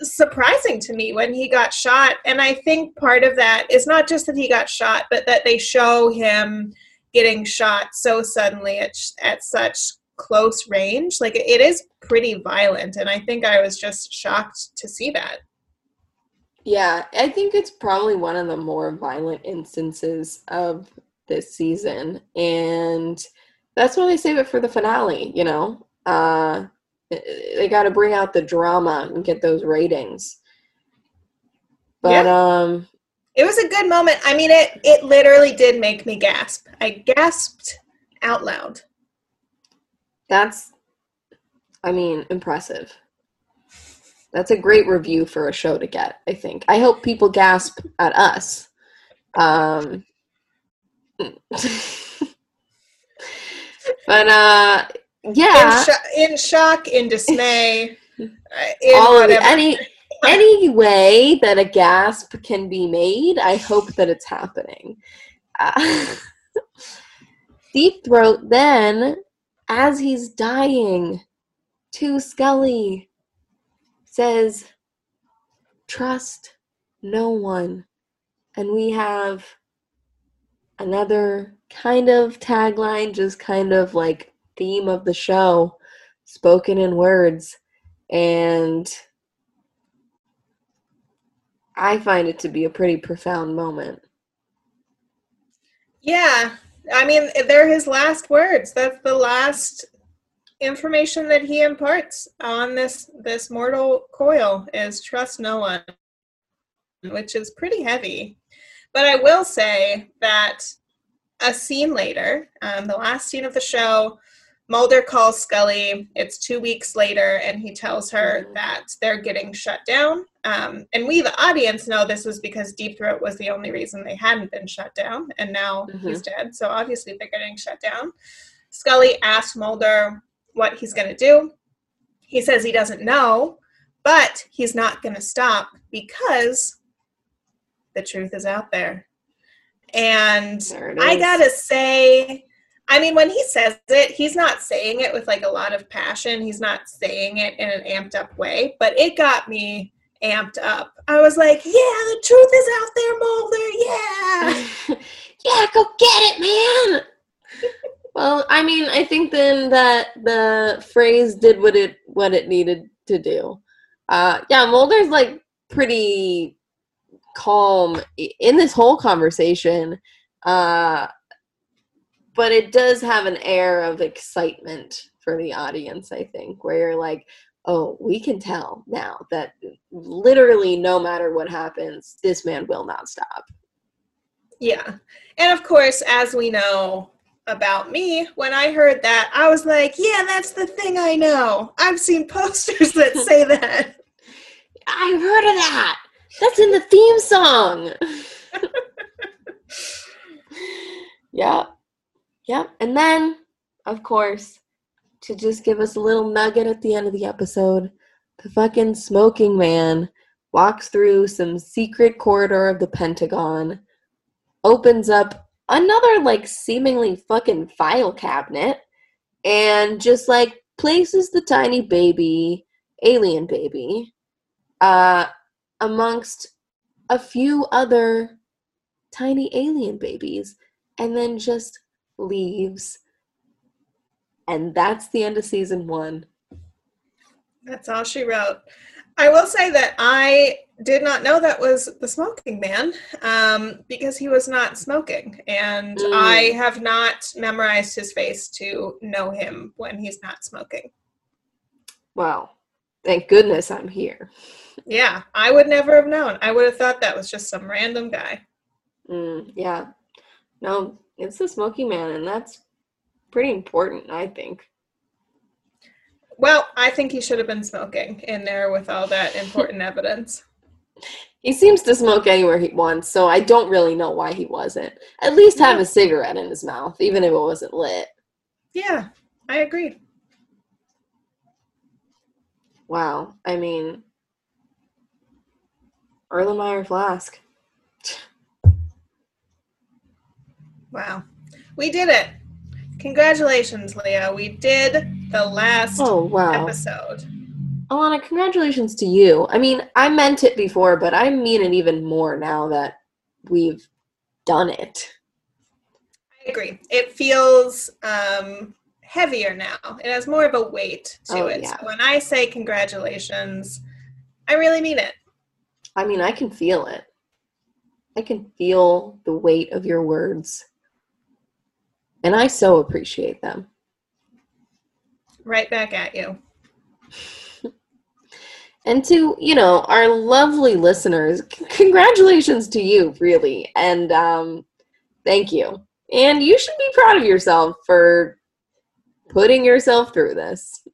surprising to me when he got shot. And I think part of that is not just that he got shot, but that they show him getting shot so suddenly at, at such close range. Like it is pretty violent. And I think I was just shocked to see that. Yeah, I think it's probably one of the more violent instances of this season. And that's why they save it for the finale, you know? Uh, they got to bring out the drama and get those ratings. But, yeah. um, it was a good moment. I mean, it, it literally did make me gasp. I gasped out loud. That's, I mean, impressive. That's a great review for a show to get, I think. I hope people gasp at us. Um, (laughs) but uh yeah in, in shock in dismay uh, in all of any any way that a gasp can be made i hope that it's happening uh, (laughs) deep throat then as he's dying to scully says, Trust no one. And we have another kind of tagline, just kind of like theme of the show, spoken in words. And I find it to be a pretty profound moment. Yeah. I mean, they're his last words. That's the last information that he imparts on this this mortal coil is trust no one, which is pretty heavy. But I will say that a scene later, um, the last scene of the show, Mulder calls Scully. It's two weeks later, and he tells her mm-hmm. that they're getting shut down. Um, and we, the audience, know this was because Deep Throat was the only reason they hadn't been shut down, and now mm-hmm. he's dead. So obviously they're getting shut down. Scully asked Mulder what he's going to do. He says he doesn't know, but he's not going to stop because the truth is out there. And I gotta say, I mean, when he says it, he's not saying it with like a lot of passion. He's not saying it in an amped up way, but it got me amped up. I was like, yeah, the truth is out there, Mulder. Yeah. (laughs) yeah, go get it, man. (laughs) well, I mean, I think then that the phrase did what it what it needed to do. Uh yeah, Mulder's like pretty calm in this whole conversation. Uh but it does have an air of excitement for the audience, I think, where you're like, oh, we can tell now that literally no matter what happens, this man will not stop. Yeah. And of course, as we know about me, when I heard that, I was like, yeah, that's the thing I know. I've seen (laughs) posters that say (laughs) that. I've heard of that. That's in the theme song. (laughs) yeah. Yeah. And then, of course, to just give us a little nugget at the end of the episode, the fucking smoking man walks through some secret corridor of the Pentagon, opens up another, like, seemingly fucking file cabinet, and just, like, places the tiny baby, alien baby, uh, amongst a few other tiny alien babies, and then just leaves. And that's the end of season one. That's all she wrote. I will say that I did not know that was the smoking man um, because he was not smoking. And mm. I have not memorized his face to know him when he's not smoking. Wow. Thank goodness I'm here. Yeah, I would never have known. I would have thought that was just some random guy. Mm, yeah. No, it's the smoking man, and that's pretty important, I think. Well, I think he should have been smoking in there with all that important (laughs) evidence. He seems to smoke anywhere he wants, so I don't really know why he wasn't. At least have a cigarette in his mouth, even if it wasn't lit. Yeah, I agree. Wow. I mean, Erlenmeyer Flask. Wow. We did it. Congratulations, Leah. We did the last oh, wow. episode. Alana, congratulations to you. I mean, I meant it before, but I mean it even more now that we've done it. I agree. It feels um, heavier now. It has more of a weight to oh, it. Yeah. So when I say congratulations, I really mean it. I mean, I can feel it. I can feel the weight of your words. And I so appreciate them. Right back at you. (sighs) and to, you know, our lovely listeners, c- congratulations to you, really. And um, thank you. And you should be proud of yourself for putting yourself through this.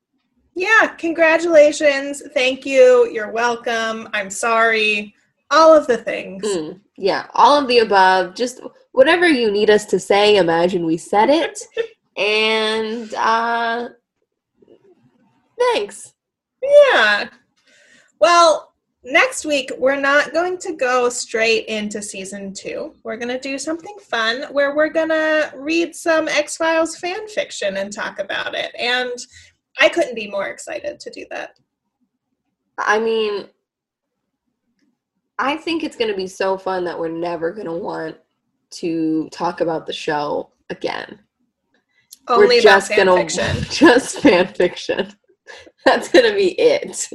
Yeah, congratulations. Thank you. You're welcome. I'm sorry. All of the things. Mm, yeah, all of the above. Just whatever you need us to say, imagine we said it. (laughs) and uh thanks. Yeah. Well, next week we're not going to go straight into season 2. We're going to do something fun where we're going to read some X-Files fan fiction and talk about it. And I couldn't be more excited to do that. I mean, I think it's going to be so fun that we're never going to want to talk about the show again. Only We're just fan gonna fiction. (laughs) just fan fiction. (laughs) That's gonna be it.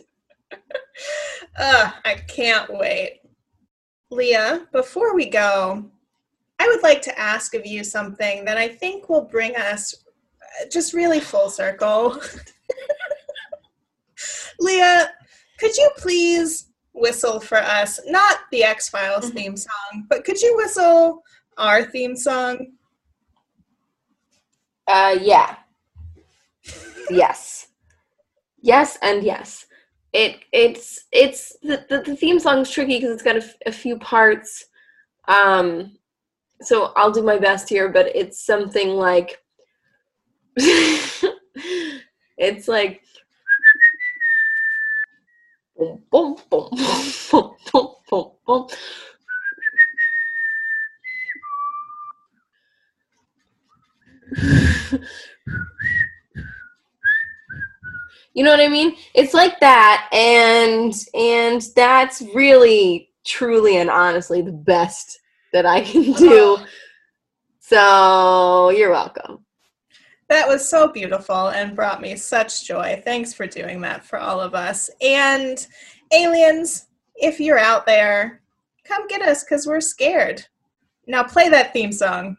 Ugh, I can't wait. Leah, before we go, I would like to ask of you something that I think will bring us uh, just really full circle. (laughs) Leah, could you please whistle for us? Not the X Files Mhm. theme song, but could you whistle our theme song? Uh, yeah. yes. Yes and yes. It it's it's the the, the theme song's tricky because it's got a, few parts. Um, so I'll do my best here, but it's something like (laughs) it's like. (laughs) you know what i mean it's like that and and that's really truly and honestly the best that i can do so you're welcome That was so beautiful and brought me such joy. Thanks for doing that for all of us. And aliens, if you're out there, come get us because we're scared. Now play that theme song.